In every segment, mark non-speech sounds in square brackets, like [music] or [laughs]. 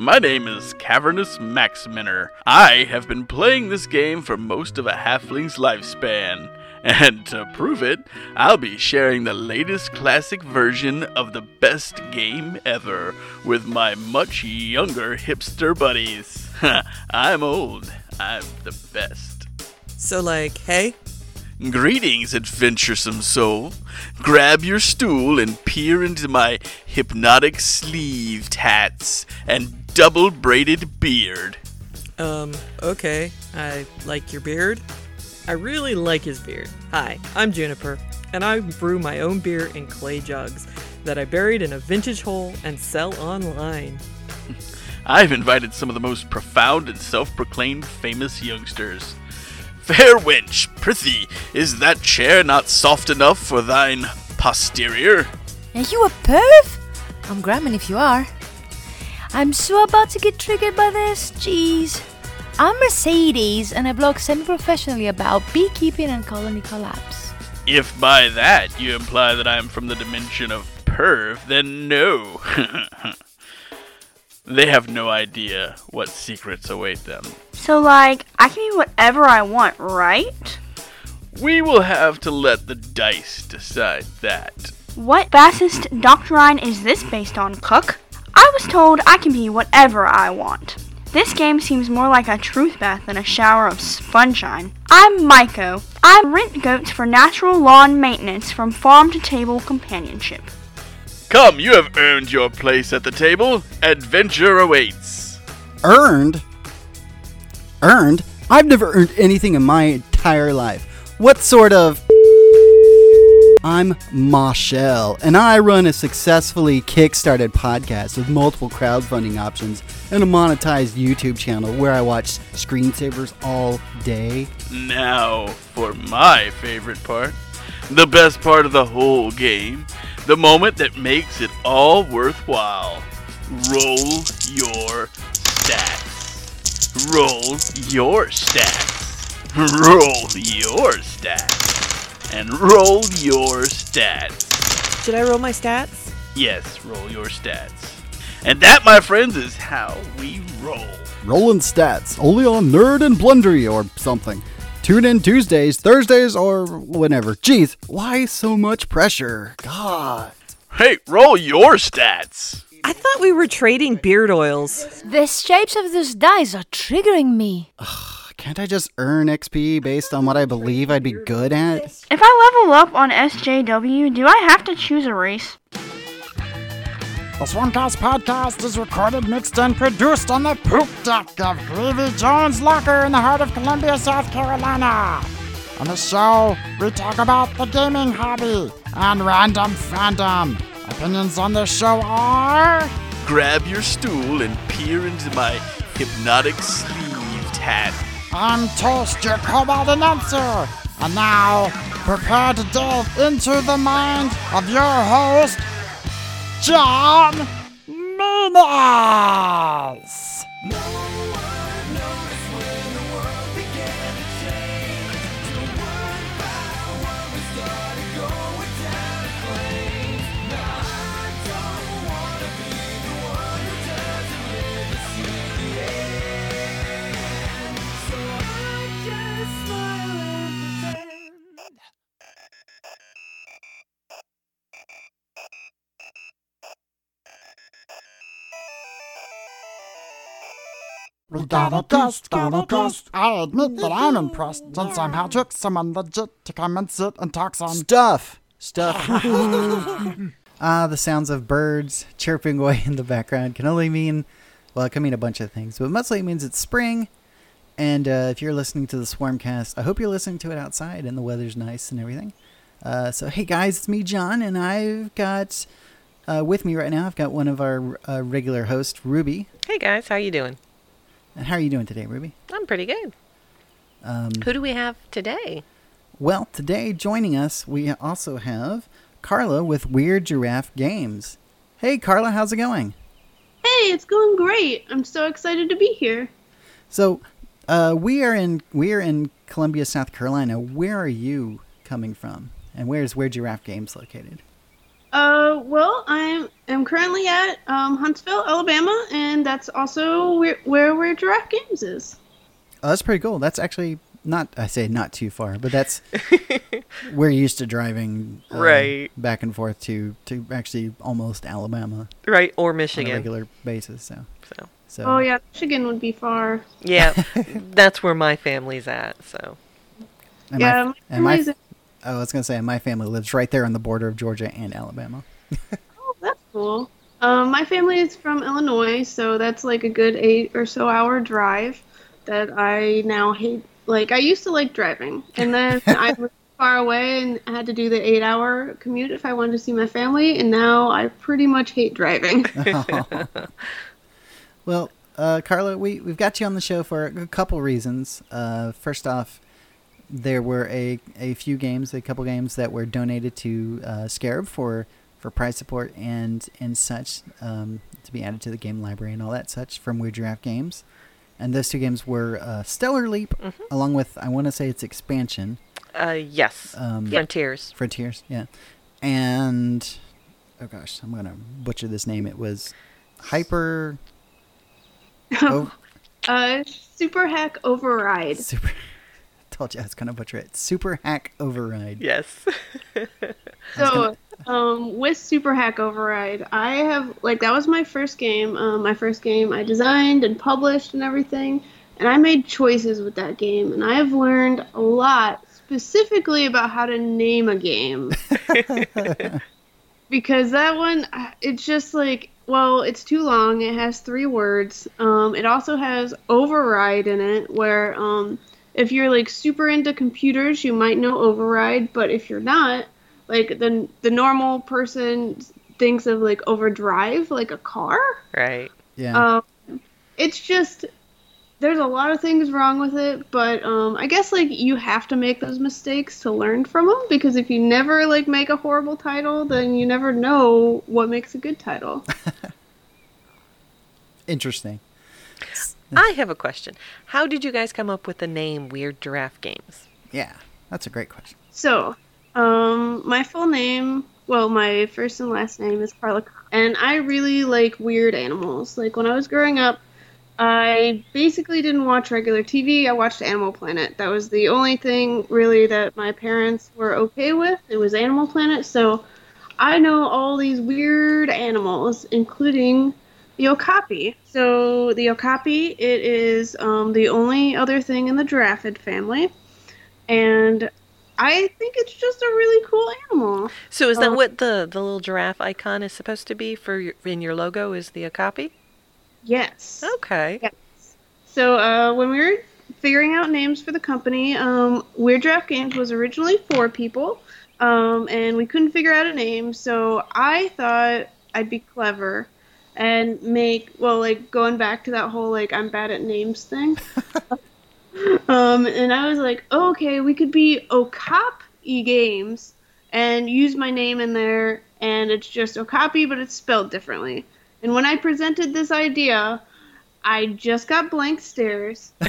My name is Cavernous Maximiner. I have been playing this game for most of a halfling's lifespan. And to prove it, I'll be sharing the latest classic version of the best game ever with my much younger hipster buddies. [laughs] I'm old. I'm the best. So, like, hey? Greetings, adventuresome soul. Grab your stool and peer into my hypnotic sleeved hats and double braided beard. Um, okay. I like your beard. I really like his beard. Hi, I'm Juniper, and I brew my own beer in clay jugs that I buried in a vintage hole and sell online. [laughs] I've invited some of the most profound and self proclaimed famous youngsters. Fair wench, prithee, is that chair not soft enough for thine posterior? Are you a perv? I'm gramming if you are. I'm so about to get triggered by this. Jeez. I'm Mercedes, and I blog semi professionally about beekeeping and colony collapse. If by that you imply that I'm from the dimension of perv, then no. [laughs] they have no idea what secrets await them. So, like, I can be whatever I want, right? We will have to let the dice decide that. What fascist doctrine is this based on, Cook? I was told I can be whatever I want. This game seems more like a truth bath than a shower of sunshine. I'm Maiko. I rent goats for natural lawn maintenance from farm to table companionship. Come, you have earned your place at the table. Adventure awaits. Earned? Earned? I've never earned anything in my entire life. What sort of. I'm Moshell, and I run a successfully kickstarted podcast with multiple crowdfunding options and a monetized YouTube channel where I watch screensavers all day. Now, for my favorite part the best part of the whole game, the moment that makes it all worthwhile. Roll your stats. Roll your stats. Roll your stats. And roll your stats. Should I roll my stats? Yes, roll your stats. And that, my friends, is how we roll. Rolling stats, only on Nerd and Blundery or something. Tune in Tuesdays, Thursdays, or whenever. Jeez, why so much pressure? God. Hey, roll your stats. I thought we were trading beard oils. The shapes of those dice are triggering me. Can't I just earn XP based on what I believe I'd be good at? If I level up on SJW, do I have to choose a race? The Swarmcast podcast is recorded, mixed, and produced on the poop deck of Levy Jones Locker in the heart of Columbia, South Carolina. On the show, we talk about the gaming hobby and random fandom. Opinions on the show are. Grab your stool and peer into my hypnotic sleeved hat. I'm Toast, your cobalt announcer. And now, prepare to delve into the mind of your host, John Minas. We got a guest, got a guest. I admit that I'm impressed since I'm how trick someone legit to come and sit and talk some Stuff. Stuff. [laughs] ah, the sounds of birds chirping away in the background can only mean, well, it can mean a bunch of things, but mostly it means it's spring. And uh, if you're listening to the Swarmcast, I hope you're listening to it outside and the weather's nice and everything. Uh, so, hey guys, it's me, John, and I've got uh, with me right now, I've got one of our uh, regular hosts, Ruby. Hey guys, how you doing? And how are you doing today, Ruby? I'm pretty good. Um, Who do we have today? Well, today joining us, we also have Carla with Weird Giraffe Games. Hey, Carla, how's it going? Hey, it's going great. I'm so excited to be here. So, uh, we are in we are in Columbia, South Carolina. Where are you coming from? And where's Weird Giraffe Games located? Uh, well, I'm am currently at um, Huntsville, Alabama, and that's also where where, where Giraffe Games is. Oh, that's pretty cool. That's actually not. I say not too far, but that's [laughs] we're used to driving uh, Right. back and forth to to actually almost Alabama Right, or on a Michigan. regular basis. So So so Oh yeah, Michigan would be far. [laughs] yeah, that's where my family's at. So and yeah, my, my and my family's. oh, I was gonna say my family lives right there on the border of Georgia and Alabama. [laughs] oh, that's cool. Um, my family is from Illinois, so that's like a good eight or so hour drive that I now hate. Like I used to like driving, and then [laughs] I lived far away and had to do the eight hour commute if I wanted to see my family, and now I pretty much hate driving. [laughs] Well, uh, Carla, we we've got you on the show for a couple reasons. Uh, first off, there were a, a few games, a couple games that were donated to uh, Scarab for for prize support and and such um, to be added to the game library and all that such from Weird Giraffe Games. And those two games were uh, Stellar Leap, along with I want to say its expansion, uh, yes, um, Frontiers. Frontiers, yeah, and oh gosh, I'm gonna butcher this name. It was Hyper. [laughs] Oh, uh, Super Hack Override. Super. Told you I was gonna butcher it. Super Hack Override. Yes. [laughs] So, um, with Super Hack Override, I have like that was my first game. Um, my first game I designed and published and everything, and I made choices with that game, and I have learned a lot specifically about how to name a game. [laughs] because that one, uh, it's just like, well, it's too long. It has three words. Um, it also has override in it, where um, if you're like super into computers, you might know override, but if you're not, like the the normal person thinks of like overdrive, like a car. right. Yeah. Um, it's just there's a lot of things wrong with it, but um, I guess like you have to make those mistakes to learn from them because if you never like make a horrible title, then you never know what makes a good title. [laughs] Interesting. I have a question. How did you guys come up with the name Weird Giraffe Games? Yeah, that's a great question. So, um, my full name, well, my first and last name is Carla, and I really like weird animals. Like when I was growing up, I basically didn't watch regular TV. I watched Animal Planet. That was the only thing really that my parents were okay with. It was Animal Planet. So I know all these weird animals, including the okapi. So the okapi, it is um, the only other thing in the giraffid family, and I think it's just a really cool animal. So is that Oh. what the the little giraffe icon is supposed to be for your, in your logo? Is the okapi? Yes. Okay. Yes. So uh, when we were figuring out names for the company, um, Weird Giraffe Games was originally four people, um, and we couldn't figure out a name. So I thought I'd be clever and make well, like going back to that whole like I'm bad at names thing. [laughs] um, and I was like, okay, we could be Okap E Games and use my name in there, and it's just Okapi, but it's spelled differently. And when I presented this idea, I just got blank stares. [laughs]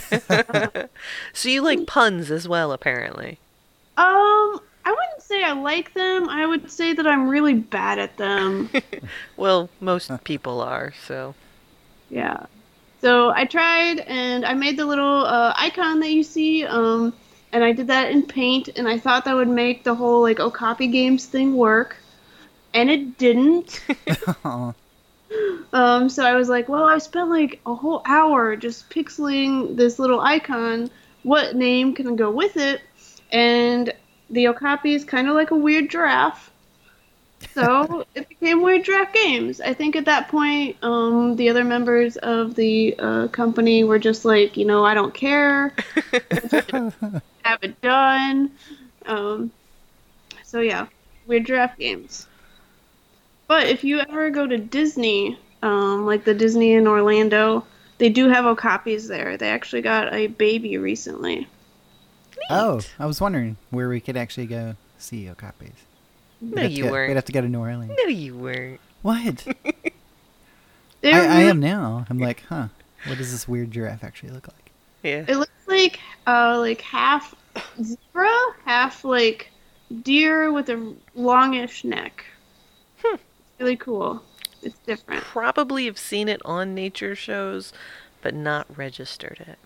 So you like puns as well, apparently. Um, I wouldn't say I like them. I would say that I'm really bad at them. [laughs] Well, most people are. So yeah. So I tried and I made the little uh, icon that you see. Um, and I did that in Paint, and I thought that would make the whole like oh copy Games thing work, and it didn't. [laughs] [laughs] Um, so I was like, well, I spent like a whole hour just pixeling this little icon. What name can go with it? And the Okapi is kind of like a weird giraffe. So [laughs] it became Weird Giraffe Games. I think at that point, um, the other members of the uh, company were just like, you know, I don't care. [laughs] Have it done. Um, so yeah, Weird Giraffe Games. But if you ever go to Disney, um, like the Disney in Orlando, they do have Okapis there. They actually got a baby recently. Oh, I was wondering where we could actually go see Okapis. We'd no, you go- weren't. We'd have to go to New Orleans. No, you weren't. What? [laughs] They're I, I am now. I'm like, huh? What does this weird giraffe actually look like? Yeah. It looks like uh, like half zebra, half like deer with a longish neck. Hmm. Really cool. it's different. Probably have seen it on nature shows, but not registered it.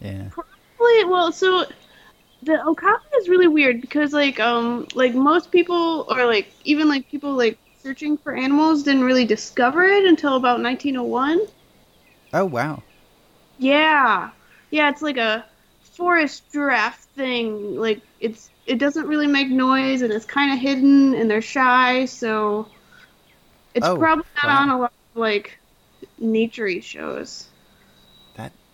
Yeah. Well, well, so the okapi is really weird because like um like most people or like even like people like searching for animals didn't really discover it until about 1901. Oh wow. Yeah, yeah, it's like a forest giraffe thing. Like it's it doesn't really make noise and it's kind of hidden and they're shy, so it's Oh, probably not wow. on a lot of like naturey shows.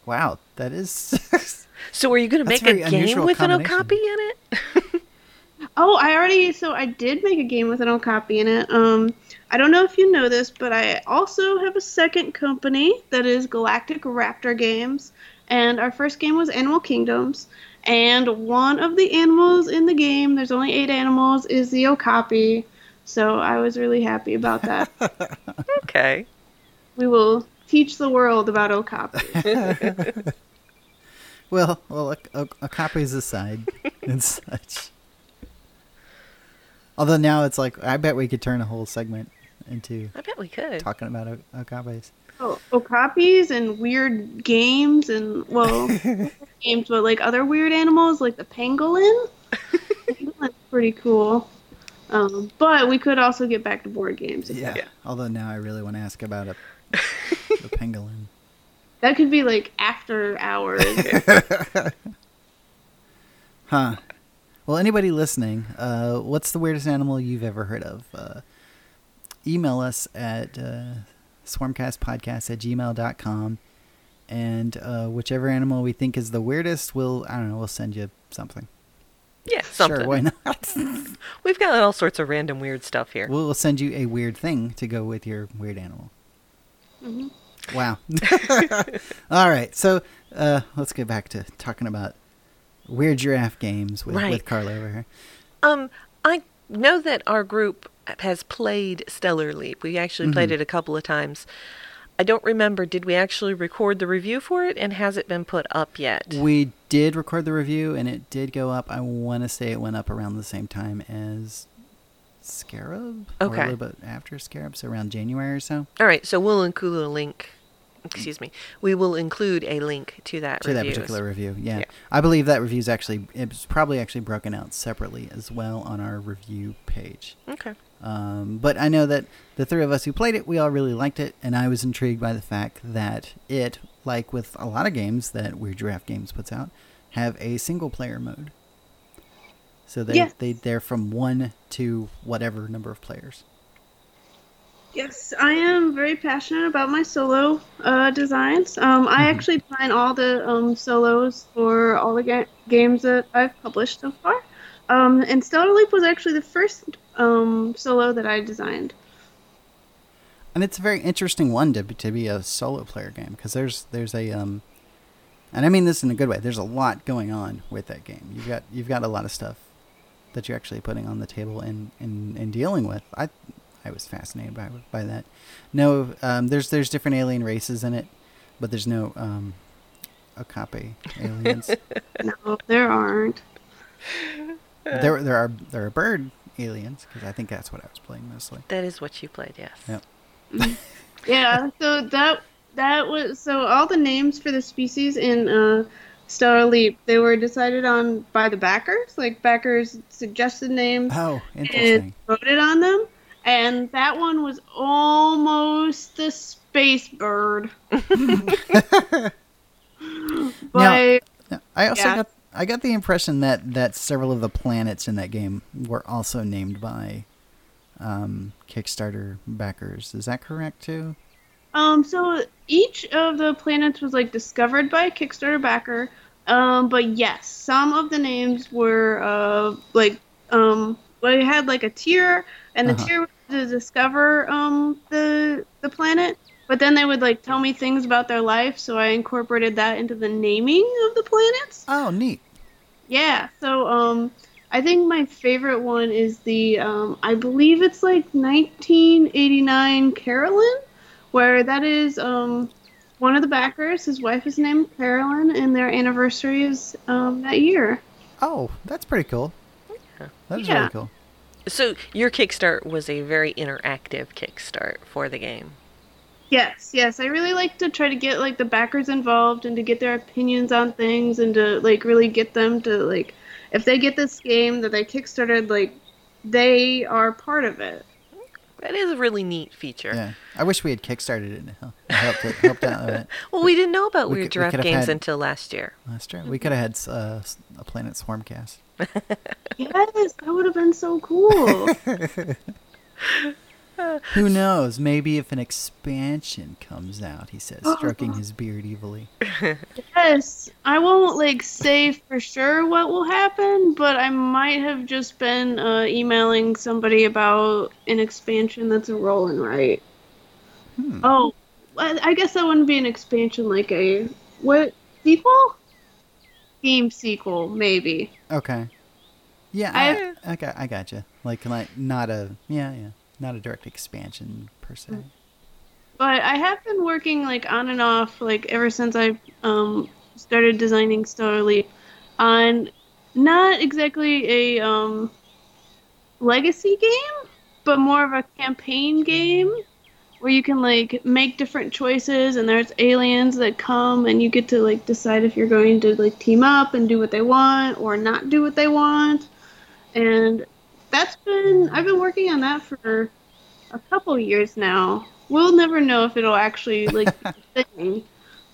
That wow. That is. [laughs] So are you going to make a game with an combination. okapi in it? [laughs] Oh, I already so I did make a game with an okapi in it. Um, I don't know if you know this, but I also have a second company that is Galactic Raptor Games, and our first game was Animal Kingdoms. And one of the animals in the game, there's only eight animals, is the okapi. So I was really happy about that. [laughs] Okay. we will teach the world about okapi. [laughs] [laughs] well, well, a, a, a copies aside [laughs] and such. Although now it's like I bet we could turn a whole segment into I bet we could. talking about o- okapis. Oh, okapis and weird games and well games but like other weird animals like the pangolin. Pangolin's pretty cool. Um, but we could also get back to board games. if Yeah. Although now I really want to ask about a the pangolin. That could be like after hours. [laughs] [laughs] Huh. Well, anybody listening, uh, what's the weirdest animal you've ever heard of? Uh, email us at uh, swarmcastpodcast at gmail.com. And uh, whichever animal we think is the weirdest, we'll, I don't know, we'll send you something. Yeah, something. Sure, why not? [laughs] We've got all sorts of random weird stuff here. we'll send you a weird thing to go with your weird animal. Mhm. Wow. [laughs] All right, so uh, let's get back to talking about weird giraffe games with, Right. with Carla over here. Um, I know that our group has played Stellar Leap. We actually played Mhm. it a couple of times. I don't remember. Did we actually record the review for it, and has it been put up yet? We did record the review, and it did go up. I want to say it went up around the same time as Scarab, or Okay. a little bit after Scarab, so around January or so. All right, so we'll include a link. Excuse me. We will include a link to that to that particular review. Yeah. Yeah. I believe that review is actually it's probably actually broken out separately as well on our review page. Okay. Um, but I know that the three of us who played it, we all really liked it, and I was intrigued by the fact that it, like with a lot of games that Weird Giraffe Games puts out, have a single player mode. So they Yes. they they're from one to whatever number of players. Yes, I am very passionate about my solo uh, designs. Um, I actually design all the um, solos for all the ga- games that I've published so far. Um, and Stellar Leap was actually the first um, solo that I designed. and it's a very interesting one to be, to be a solo player game because there's there's a um, and I mean this in a good way. There's a lot going on with that game. You've got you've got a lot of stuff that you're actually putting on the table and and, and dealing with. I I was fascinated by by that. No, um, there's there's different alien races in it, but there's no um, okapi aliens. [laughs] No, there aren't. there there are there are bird aliens because I think that's what I was playing mostly. That is what you played, yes. Yep. [laughs] Yeah, so that that was so all the names for the species in uh, Stellar Leap they were decided on by the backers. Like backers suggested names Oh, interesting. and voted on them, and that one was almost the space bird. [laughs] but Yeah, I also Yeah. got I got the impression that that several of the planets in that game were also named by um, Kickstarter backers. Is that correct too? Um, so each of the planets was like discovered by a Kickstarter backer. Um, but yes, some of the names were uh like um well you had like a tier and the Uh-huh. tier was to discover um the the planet, but then they would like tell me things about their life, so I incorporated that into the naming of the planets. Oh, neat. Yeah, so um I think my favorite one is the um I believe it's like 1989 Carolyn where that is um one of the backers his wife is named Carolyn and their anniversary is um that year. Oh, that's pretty cool. Yeah. That is Yeah. really cool. So your Kickstart was a very interactive Kickstart for the game. Yes, yes. I really like to try to get like the backers involved and to get their opinions on things and to like really get them to like if they get this game that they kickstarted like they are part of it. That is a really neat feature. Yeah. I wish we had kickstarted it and helped, it, helped out with it. [laughs] Well, we didn't know about We Weird could- we Giraffe could games had- until last year. That's true. We could have had uh, s- a Planet Swarmcast. Yes, that would have been so cool. [laughs] Who knows? Maybe if an expansion comes out, he says, stroking his beard evilly. yes, I won't like say for sure what will happen, but I might have just been uh, emailing somebody about an expansion that's a rolling right. Hmm. Oh, I guess that wouldn't be an expansion, like a what sequel? Game sequel, maybe. Okay. Yeah, I- I, I, got, I gotcha. Like, like not a, yeah, yeah, not a direct expansion per se. But I have been working like on and off like ever since I um started designing Leap on not exactly a um legacy game, but more of a campaign game where you can like make different choices and there's aliens that come and you get to like decide if you're going to like team up and do what they want or not do what they want. And that's been I've been working on that for a couple years now. We'll never know if it'll actually like be [laughs] a thing,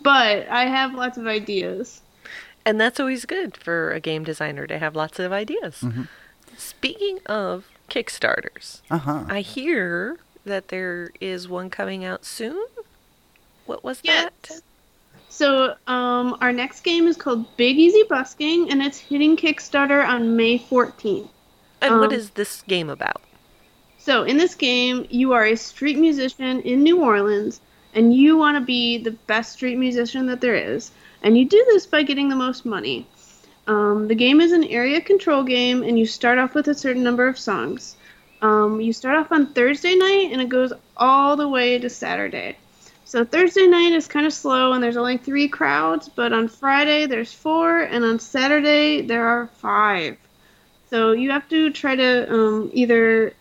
but I have lots of ideas. And that's always good for a game designer to have lots of ideas. Mhm. Speaking of Kickstarters, Uh huh. I hear that there is one coming out soon. What was Yes. that? So, um, our next game is called Big Easy Busking, and it's hitting Kickstarter on May 14th. And what Um, is this game about? So, in this game, you are a street musician in New Orleans, and you want to be the best street musician that there is. And you do this by getting the most money. Um, the game is an area control game, and you start off with a certain number of songs. Um, you start off on Thursday night, and it goes all the way to Saturday. So Thursday night is kind of slow, and there's only three crowds. But on Friday there's four, and on Saturday there are five. So you have to try to um, either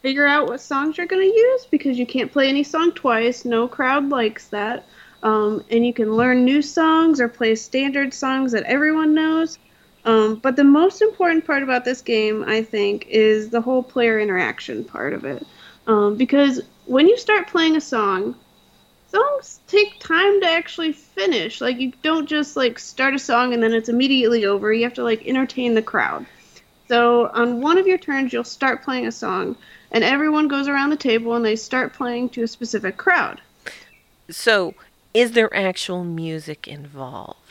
figure out what songs you're going to use because you can't play any song twice. No crowd likes that. Um, and you can learn new songs or play standard songs that everyone knows. Um, but the most important part about this game, I think, is the whole player interaction part of it. Um, because when you start playing a song, songs take time to actually finish. Like you don't just like start a song and then it's immediately over. You have to like entertain the crowd. So on one of your turns, you'll start playing a song, and everyone goes around the table and they start playing to a specific crowd. So, is there actual music involved?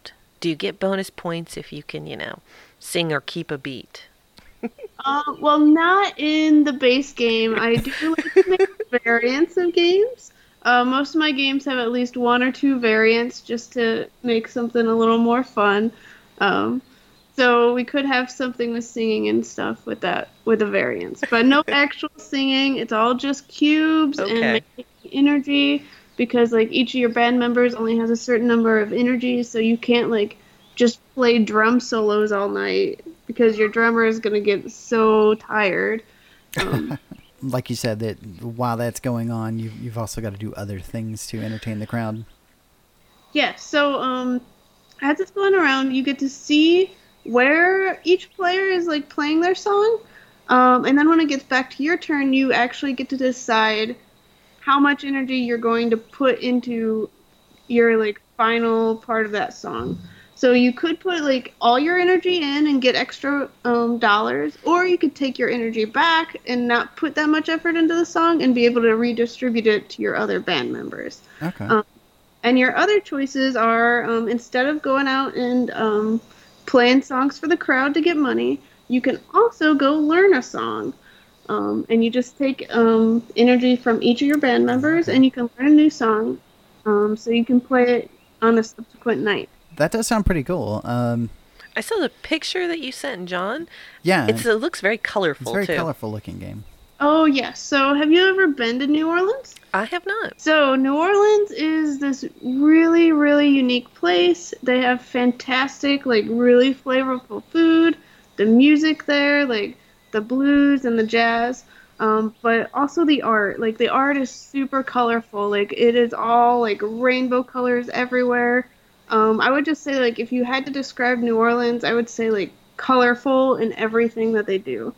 Do you get bonus points if you can, you know, sing or keep a beat? [laughs] Uh, well, not in the base game. I do like to make [laughs] variants of games. Uh, most of my games have at least one or two variants just to make something a little more fun. Um, so we could have something with singing and stuff with that with the variants, but no [laughs] actual singing. It's all just cubes Okay. and making energy because like each of your band members only has a certain number of energies, so you can't like just play drum solos all night because your drummer is gonna get so tired. Um, [laughs] Like you said, that while that's going on, you, you've also got to do other things to entertain the crowd. Yeah, so um, as it's going around, you get to see where each player is like playing their song, um, and then when it gets back to your turn, you actually get to decide how much energy you're going to put into your like final part of that song. So you could put like all your energy in and get extra um, dollars, or you could take your energy back and not put that much effort into the song and be able to redistribute it to your other band members. Okay. Um, And your other choices are um, instead of going out and um, playing songs for the crowd to get money, you can also go learn a song. Um, and you just take um, energy from each of your band members and you can learn a new song um, so you can play it on a subsequent night. that does sound pretty cool. Um, I saw the picture that you sent, John. yeah, It's, it looks very colorful, it's a colorful, very too. colorful looking game. Oh, yes. So have you ever been to New Orleans? I have not. So New Orleans is this really, really unique place. They have fantastic, like really flavorful food. The music there, like the blues and the jazz. Um, but also the art. Like the art is super colorful. Like it is all like rainbow colors everywhere. Um, I would just say like if you had to describe New Orleans, I would say like colorful in everything that they do.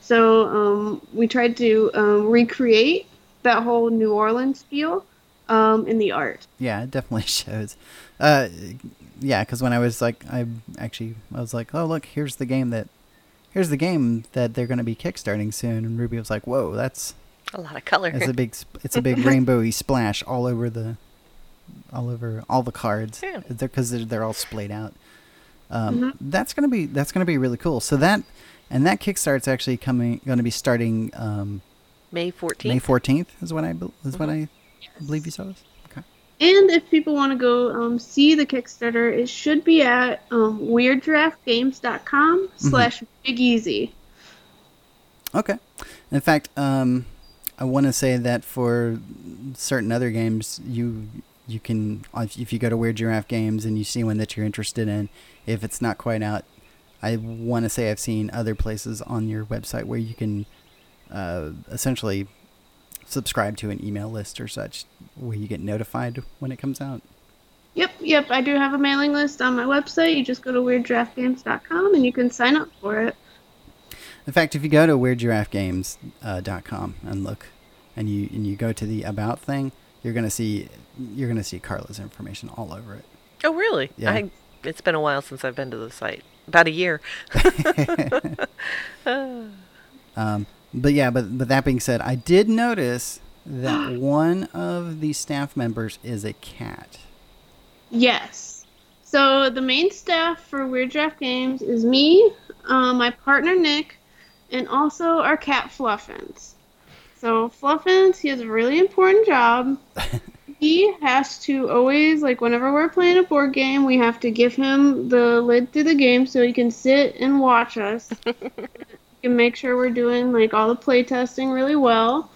So um, we tried to um, recreate that whole New Orleans feel um, in the art. Yeah, it definitely [laughs] shows. Uh, yeah, because when I was like, I actually I was like, oh look, here's the game that, here's the game that they're going to be kickstarting soon, and Ruby was like, whoa, that's A lot of color. it's a big it's a big rainbowy splash all over the, all over all the cards. Yeah. because they're, they're all splayed out. Um, That's gonna be that's gonna be really cool. So that and that kickstart's actually coming going to be starting um, May 14th. May fourteenth is what I is what I believe you saw this. And if people want to go um, see the Kickstarter, it should be at um, weirdgiraffegames.com slash Big Easy. Okay. In fact, um, I want to say that for certain other games, you you can if if you go to Weird Giraffe Games and you see one that you're interested in, if it's not quite out, I want to say I've seen other places on your website where you can uh, essentially subscribe to an email list or such, where you get notified when it comes out. Yep, yep, I do have a mailing list on my website. You just go to weirdgiraffegames.com and you can sign up for it. In fact, if you go to weirdgiraffegames.com and look, and you and you go to the about thing, you're gonna see you're gonna see Carla's information all over it. Oh, really? Yeah. I, it's been a while since I've been to the site. About a year. [laughs] [laughs] Um, but yeah, but but that being said, I did notice that [gasps] one of the staff members is a cat. Yes. So the main staff for Weird Giraffe Games is me, uh, my partner Nick, and also our cat Fluffins. So Fluffins, he has a really important job. [laughs] he has to always, like, whenever we're playing a board game, we have to give him the lid to the game so he can sit and watch us. [laughs] he can make sure we're doing like all the play testing really well.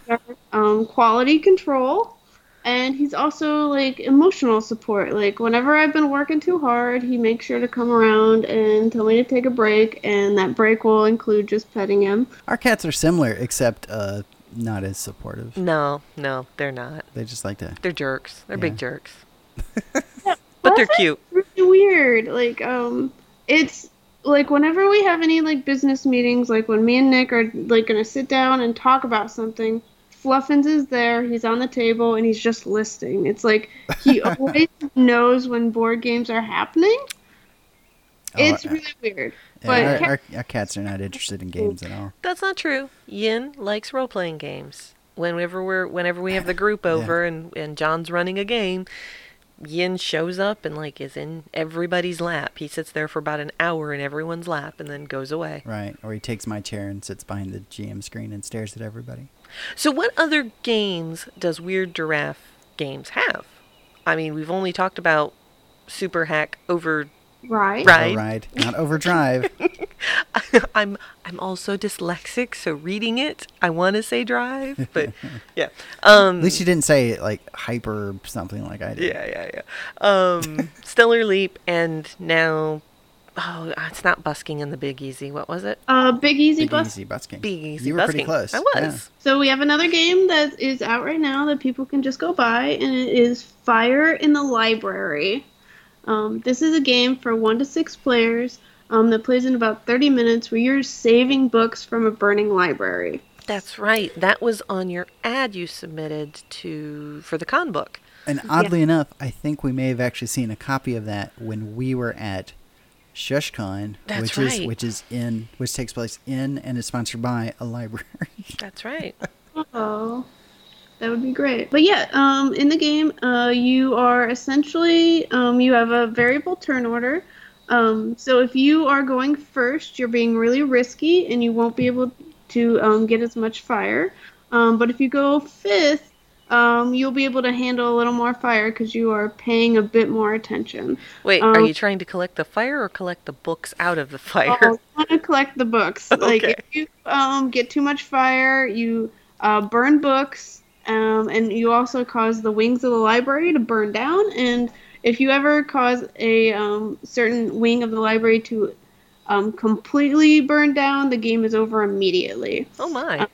[laughs] um, quality control and he's also like emotional support like whenever i've been working too hard he makes sure to come around and tell me to take a break and that break will include just petting him Our cats are similar, except uh, not as supportive. No, no, they're not. They just like to. They're jerks. They're Yeah. big jerks. [laughs] but they're cute. really weird like um it's like whenever we have any like business meetings like when me and nick are like gonna sit down and talk about something fluffins is there he's on the table and he's just listening it's like he [laughs] always knows when board games are happening it's uh, really weird yeah, but our, cat- our, our cats are not interested in games at all. That's not true. Yin likes role playing games. Whenever we're whenever we have the group over and, and John's running a game, Yin shows up and like is in everybody's lap. He sits there for about an hour in everyone's lap and then goes away. Right. Or he takes my chair and sits behind the GM screen and stares at everybody. So what other games does Weird Giraffe Games have? I mean, we've only talked about Super Hack over right Ride. Override, not overdrive. [laughs] I'm I'm also dyslexic, so reading it, I want to say drive, but [laughs] yeah. Um At least you didn't say like hyper something like I did. Yeah, yeah, yeah. Um, [laughs] Stellar Leap, and now, oh, it's not busking in the Big Easy. What was it? uh big easy Big bus easy busking. Big Easy You were busking. pretty close. I was. So we have another game that is out right now that people can just go buy, and it is Fire in the Library. Um, this is a game for one to six players um, that plays in about 30 minutes where you're saving books from a burning library. That's right. That was on your ad you submitted to for the con book. And oddly enough, I think we may have actually seen a copy of that when we were at ShushCon, That's which is which is in which takes place in and is sponsored by a library. That's right. [laughs] Oh, that would be great. But yeah, um, in the game, uh, you are essentially um, you have a variable turn order. Um, so if you are going first, you're being really risky, and you won't be able to um, get as much fire. Um, but if you go fifth, um, you'll be able to handle a little more fire because you are paying a bit more attention. Wait, are Um, you trying to collect the fire or collect the books out of the fire? Oh, want to collect the books. [laughs] Like if you um, get too much fire, you uh, burn books, um, and you also cause the wings of the library to burn down. And if you ever cause a um, certain wing of the library to um, completely burn down, the game is over immediately. Oh my.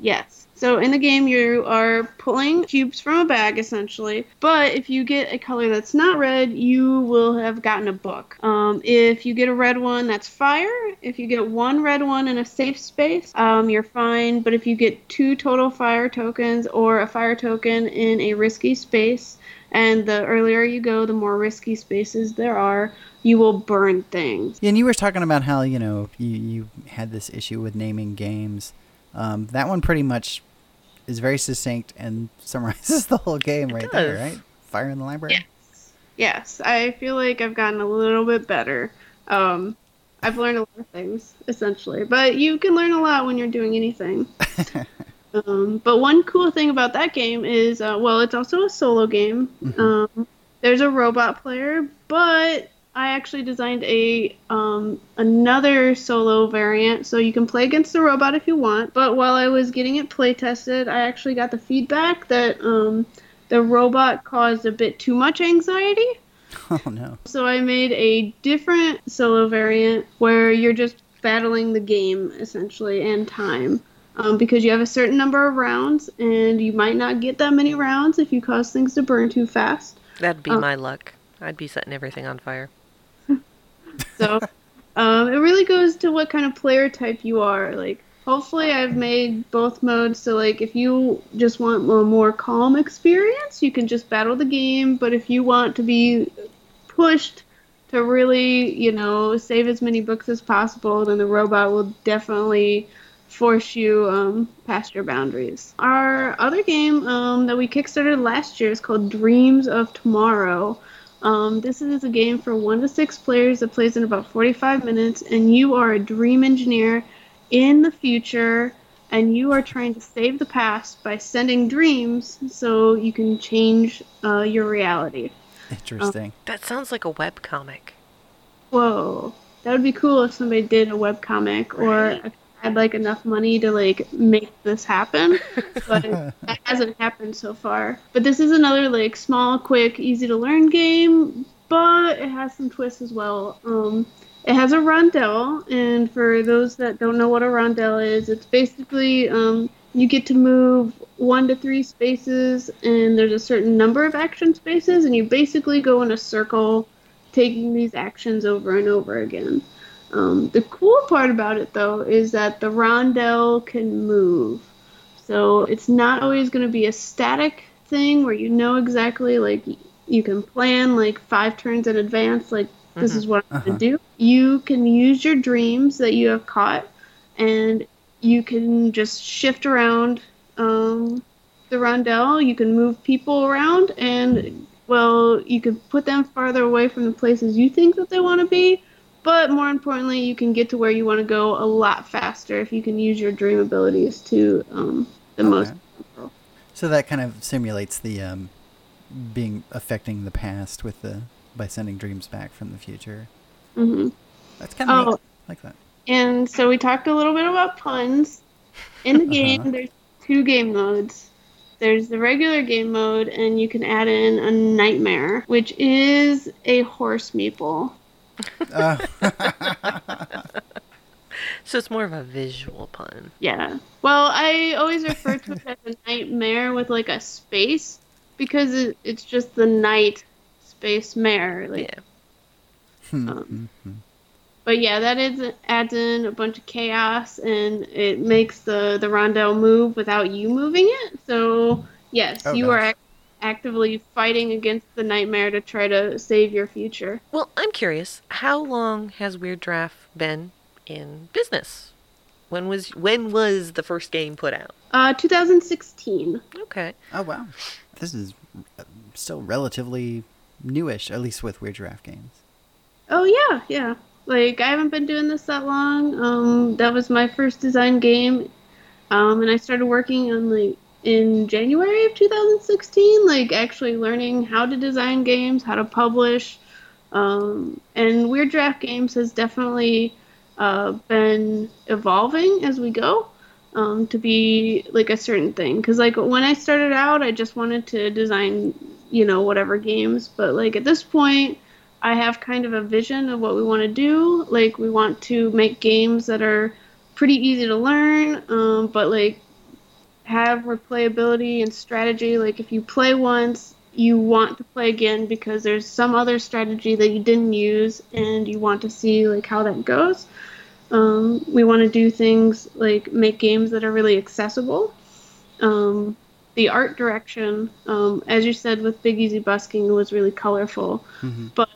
Yes. So in the game, you are pulling cubes from a bag essentially. But if you get a color that's not red, you will have gotten a book. Um, if you get a red one, that's fire. If you get one red one in a safe space, um, you're fine. But if you get two total fire tokens or a fire token in a risky space, and the earlier you go, the more risky spaces there are, you will burn things. Yeah, and you were talking about how you know you you had this issue with naming games. Um, that one pretty much is very succinct and summarizes [laughs] the whole game right there, right? Fire in the library. Yes. Yes, I feel like I've gotten a little bit better. Um, I've learned a lot of things, essentially. But you can learn a lot when you're doing anything. [laughs] um, but one cool thing about that game is, uh, well, it's also a solo game. Um, there's a robot player, but I actually designed a um, another solo variant, so you can play against the robot if you want. But while I was getting it play tested, I actually got the feedback that um, the robot caused a bit too much anxiety. [laughs] Oh no. So I made a different solo variant where you're just battling the game essentially and time. Um, because you have a certain number of rounds, and you might not get that many rounds if you cause things to burn too fast. That'd be Oh. my luck. I'd be setting everything on fire. So um, it really goes to what kind of player type you are. Like, hopefully, I've made both modes so like if you just want a more calm experience, you can just battle the game. But if you want to be pushed to really, you know, save as many books as possible, then the robot will definitely force you um, past your boundaries. Our other game um, that we kickstarted last year is called Dreams of Tomorrow. Um, this is a game for one to six players that plays in about 45 minutes, and you are a dream engineer in the future, and you are trying to save the past by sending dreams so you can change uh, your reality. Interesting. That sounds like a web comic. Whoa, that would be cool if somebody did a webcomic or Right. if I had like enough money to like make this happen. But [laughs] that hasn't happened so far. But this is another like small, quick, easy to learn game, but it has some twists as well. Um, it has a rondel, and for those that don't know what a rondel is, it's basically um, you get to move one to three spaces, and there's a certain number of action spaces, and you basically go in a circle taking these actions over and over again. Um, the cool part about it, though, is that the rondel can move. So it's not always going to be a static thing where you know exactly, like, you can plan, like, five turns in advance, like, this is what I'm going to do. You can use your dreams that you have caught, and you can just shift around um, the rondel. You can move people around, and well, you can put them farther away from the places you think that they want to be. But more importantly, you can get to where you want to go a lot faster if you can use your dream abilities to um, the most. Okay. So that kind of simulates the um, being affecting the past with the by sending dreams back from the future. hmm That's kind of Oh. neat. Like that. And so we talked a little bit about puns. In the [laughs] game, Uh-huh. there's two game modes. There's the regular game mode, and you can add in a nightmare, which is a horse meeple. Uh, So it's more of a visual pun. Yeah. Well, I always refer to it as a nightmare with like a space because it, it's just the night space mare. Like, Yeah. Um, But yeah, that is adds in a bunch of chaos and it makes the the rondel move without you moving it. So yes, Oh, you are gosh. ac- actively fighting against the nightmare to try to save your future. Well, I'm curious. How long has Weird Giraffe been in business? When was when was the first game put out? Uh, 2016. Okay. Oh wow, this is uh, still relatively newish, at least with Weird Giraffe games. Oh yeah, yeah. Like I haven't been doing this that long. Um, that was my first design game, um, and I started working on like in January of 2016. Like actually learning how to design games, how to publish, um, and Weird Giraffe Games has definitely uh, been evolving as we go. Um, to be like a certain thing, because like when I started out, I just wanted to design, you know, whatever games. But like at this point, I have kind of a vision of what we want to do. Like we want to make games that are pretty easy to learn, um, but like have replayability and strategy. Like if you play once, you want to play again because there's some other strategy that you didn't use and you want to see like how that goes. Um, we want to do things like make games that are really accessible. Um, the art direction, um, as you said with Big Easy Busking, was really colorful. But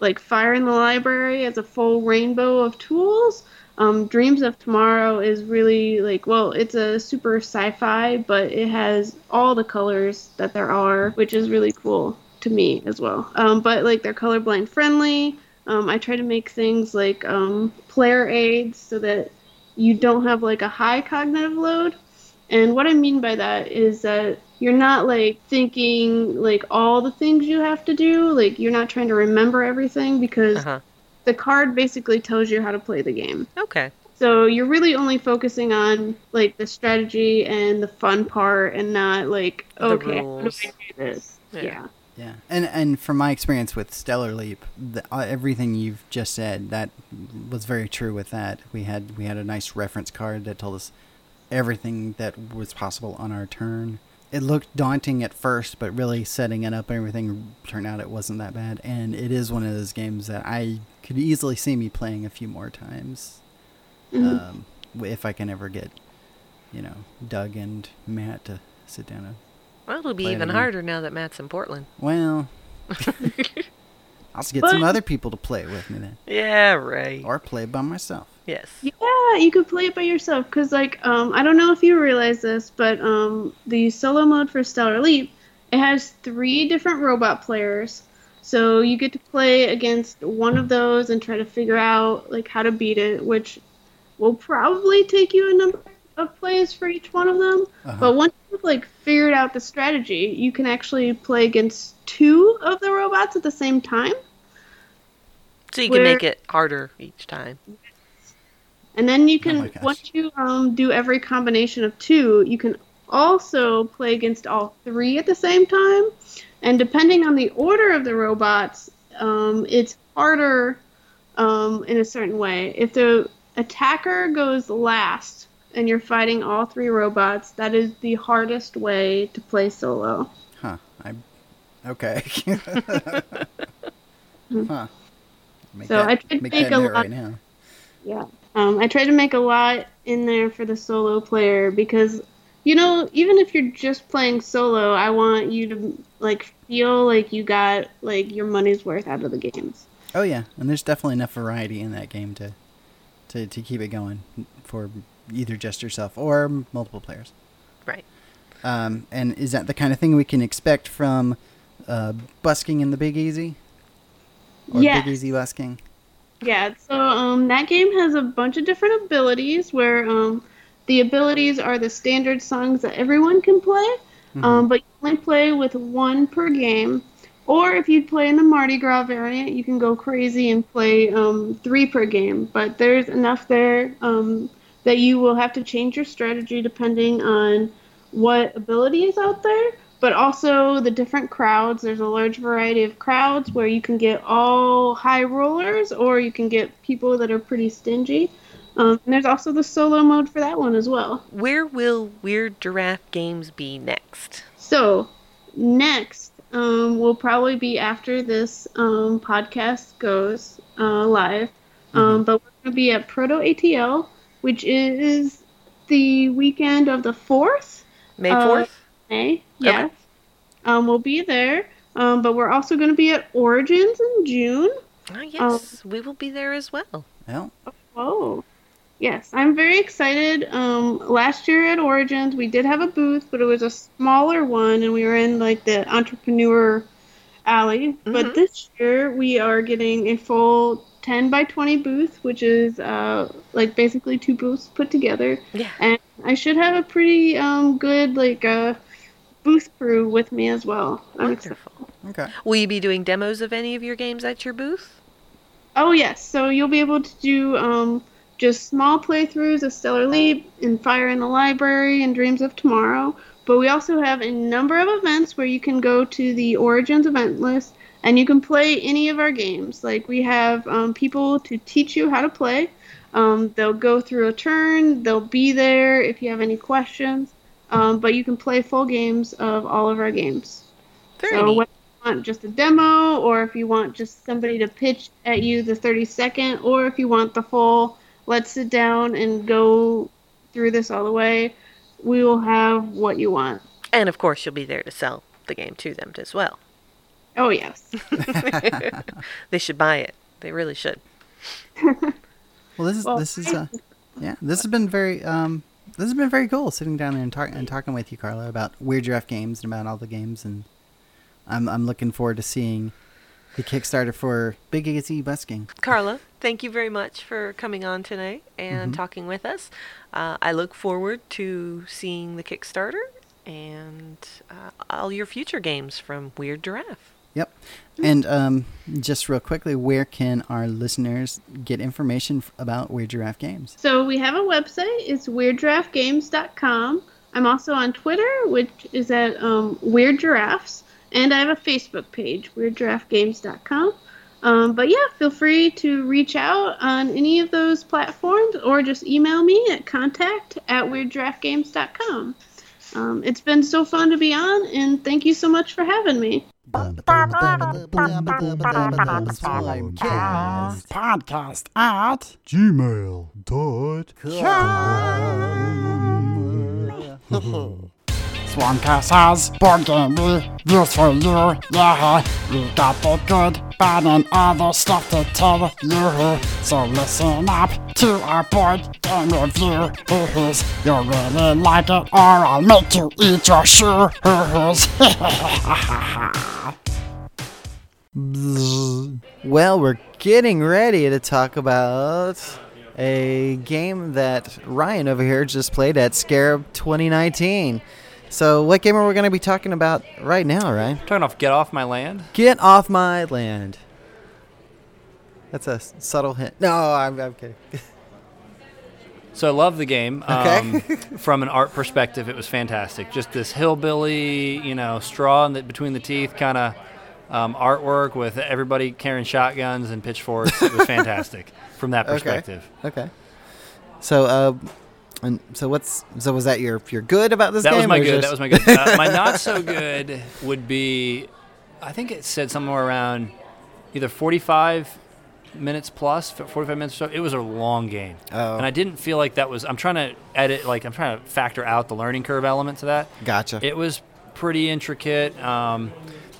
like Fire in the Library as a full rainbow of tools. Um, Dreams of Tomorrow is really like well, it's a super sci-fi, but it has all the colors that there are, which is really cool to me as well. Um, but like they're colorblind friendly. Um, I try to make things like um, player aids so that you don't have like a high cognitive load. And what I mean by that is that you're not like thinking like all the things you have to do. Like you're not trying to remember everything because Uh-huh. The card basically tells you how to play the game. Okay. So you're really only focusing on like the strategy and the fun part and not like The okay, how do rules. I do this? Yeah. yeah. Yeah, and and from my experience with Stellar Leap, the, uh, everything you've just said that was very true. With that, we had we had a nice reference card that told us everything that was possible on our turn. It looked daunting at first, but really setting it up and everything turned out it wasn't that bad. And it is one of those games that I could easily see me playing a few more times, um, if I can ever get, you know, Doug and Matt to sit down and Well, it'll be Play even harder now that Matt's in Portland. Well, I'll get But- some [laughs] other people to play with me then, Yeah, right. or play it by myself. yes. Yeah, you could play it by yourself because, like, um, I don't know if you realize this, but um, the solo mode for Stellar Leap, it has three different robot players. So you get to play against one of those and try to figure out like how to beat it, which will probably take you a number of plays for each one of them. Uh-huh. But once you've like figured out the strategy, you can actually play against two of the robots at the same time. So you can make it harder each time. And then you Oh can my gosh. once you um, do every combination of two, you can also play against all three at the same time. And depending on the order of the robots, um, it's harder um, in a certain way. If the attacker goes last and you're fighting all three robots, that is the hardest way to play solo. Huh. I. Okay. [laughs] huh. Make So that, I tried to make make that a lot- right now. Yeah. Um, I tried to make a lot in there for the solo player because, you know, even if you're just playing solo, I want you to like feel like you got like your money's worth out of the games. Oh yeah, and there's definitely enough variety in that game to, to to keep it going for either just yourself or multiple players. Right. Um, and is that the kind of thing we can expect from uh, busking in the Big Easy? Or Yes. Big Easy busking? Yeah. So um, that game has a bunch of different abilities where um, the abilities are the standard songs that everyone can play, um, but you only play with one per game. Or if you play in the Mardi Gras variant, you can go crazy and play um, three per game. But there's enough there um, that you will have to change your strategy depending on what ability is out there, but also the different crowds. There's a large variety of crowds where you can get all high rollers or you can get people that are pretty stingy. Um, and there's also the solo mode for that one as well. Where will Weird Giraffe Games be next? So, next um, will probably be after this um, podcast goes uh, live. Um, but we're going to be at Proto ATL, which is the weekend of the 4th. May Uh, 4th? May, yes. Um, we'll be there. Um, but we're also going to be at Origins in June. oh, yes. we will be there as well. Well, Oh, yes, I'm very excited. Um, last year at Origins, we did have a booth, but it was a smaller one, and we were in like the entrepreneur alley. But Mhm. this year, we are getting a full 10 by 20 booth, which is uh, like basically two booths put together. Yeah. And I should have a pretty um, good like uh, booth crew with me as well. I'm excited. Wonderful. okay. Will you be doing demos of any of your games at your booth? Oh yes, so you'll be able to do um, just small playthroughs of Stellar Leap and Fire in the Library and Dreams of Tomorrow. But we also have a number of events where you can go to the Origins event list and you can play any of our games. Like we have um, people to teach you how to play. Um, they'll go through a turn. They'll be there if you have any questions. Um, but you can play full games of all of our games. Very so neat. whether you want just a demo, or if you want just somebody to pitch at you the 30 second, or if you want the full, let's sit down and go through this all the way, we will have what you want. And of course, you'll be there to sell the game to them as well. Oh yes. [laughs] [laughs] They should buy it. They really should. Well, this is Well, this is uh, yeah, this has been very um, this has been very cool sitting down there and, talk- and talking with you, Carla, about Weird Giraffe games and about all the games, and I'm I'm looking forward to seeing the Kickstarter for Big Easy Busking. Carla, thank you very much for coming on today and talking with us. Uh, I look forward to seeing the Kickstarter and uh, all your future games from Weird Giraffe. Yep. And um, just real quickly, where can our listeners get information about Weird Giraffe games? So we have a website. It's weirdgiraffegames.com. I'm also on Twitter, which is at um, Weird Giraffes, and I have a Facebook page, weirdgiraffegames.com. Um, but yeah, feel free to reach out on any of those platforms or just email me at contact at weirdgiraffegames.com. Um, it's been so fun to be on, and thank you so much for having me. Podcast at gmail.com. [laughs] [laughs] Swarmcast has board game reviews for you, yeah. We got the good, bad, and other stuff to tell you. So listen up to our board game review. You'll really like it, or I'll make you eat your shoes. [laughs] Well, we're getting ready to talk about a game that Ryan over here just played at Scarab 2019. So, what game are we going to be talking about right now, Ryan? Turn off Get Off My Land. Get off my land. That's a subtle hint. No, I'm, I'm kidding. So I love the game. Okay. Um, [laughs] from an art perspective, it was fantastic. Just this hillbilly, you know, straw in the, between the teeth kind of um, artwork with everybody carrying shotguns and pitchforks. It was [laughs] fantastic from that Okay. perspective. Okay. So, uh, and so what's so was that your your good about this That game? was my good. just- That was my good. Uh, my not so [laughs] good would be, I think it said somewhere around either 45 minutes plus, 45 minutes or so. It was a long game. Oh. And I didn't feel like that was, I'm trying to edit, like, I'm trying to factor out the learning curve element to that. Gotcha. It was pretty intricate. Um,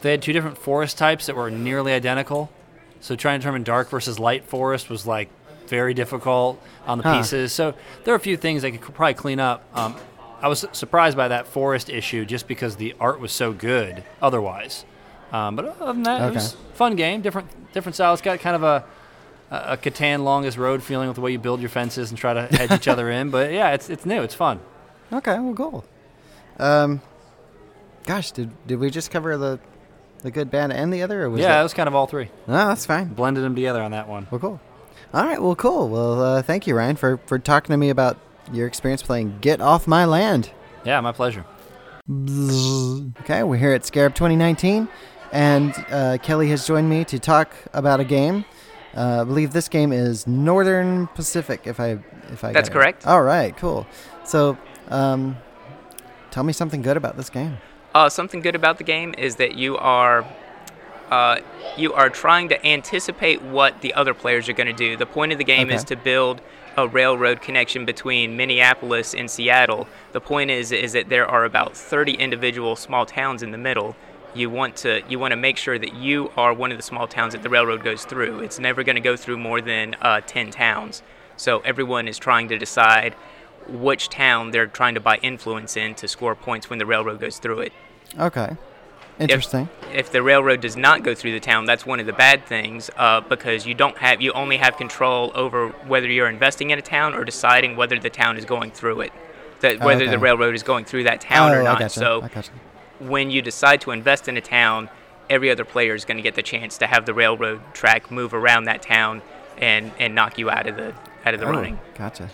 they had two different forest types that were nearly identical. So trying to determine dark versus light forest was like very difficult on the Huh. pieces. So there are a few things I could probably clean up. Um, I was surprised by that forest issue just because the art was so good otherwise. Um, but other than that, Okay. it was a fun game. Different different style. It's got kind of a a a Catan longest road feeling with the way you build your fences and try to hedge each other in. But yeah, it's it's new. It's fun. Okay, well, cool. Um, gosh, did did we just cover the the good, bad, and the other? Or was yeah, that- it was kind of all three. No, that's fine. Blended them together on that one. Well, cool. All right, well, cool. Well, uh, thank you, Ryan, for for talking to me about your experience playing Get Off My Land. Yeah, my pleasure. Okay, we're here at Scarab 2019, and uh, Kelly has joined me to talk about a game. Uh, I believe this game is Northern Pacific. If I if I That's correct. All right, cool. So, um, tell me something good about this game. Uh, something good about the game is that you are uh, you are trying to anticipate what the other players are going to do. The point of the game is to build a railroad connection between Minneapolis and Seattle. The point is is that there are about 30 individual small towns in the middle. You want to you want to make sure that you are one of the small towns that the railroad goes through. It's never going to go through more than uh, 10 towns. So everyone is trying to decide which town they're trying to buy influence in to score points when the railroad goes through it. Okay, interesting. If the railroad does not go through the town, that's one of the bad things uh, because you don't have you only have control over whether you're investing in a town or deciding whether the town is going through it, that whether Okay. the railroad is going through that town oh, or not. gotcha. So gotcha. when you decide to invest in a town, every other player is going to get the chance to have the railroad track move around that town and, and knock you out of the out of the Oh, running. Gotcha.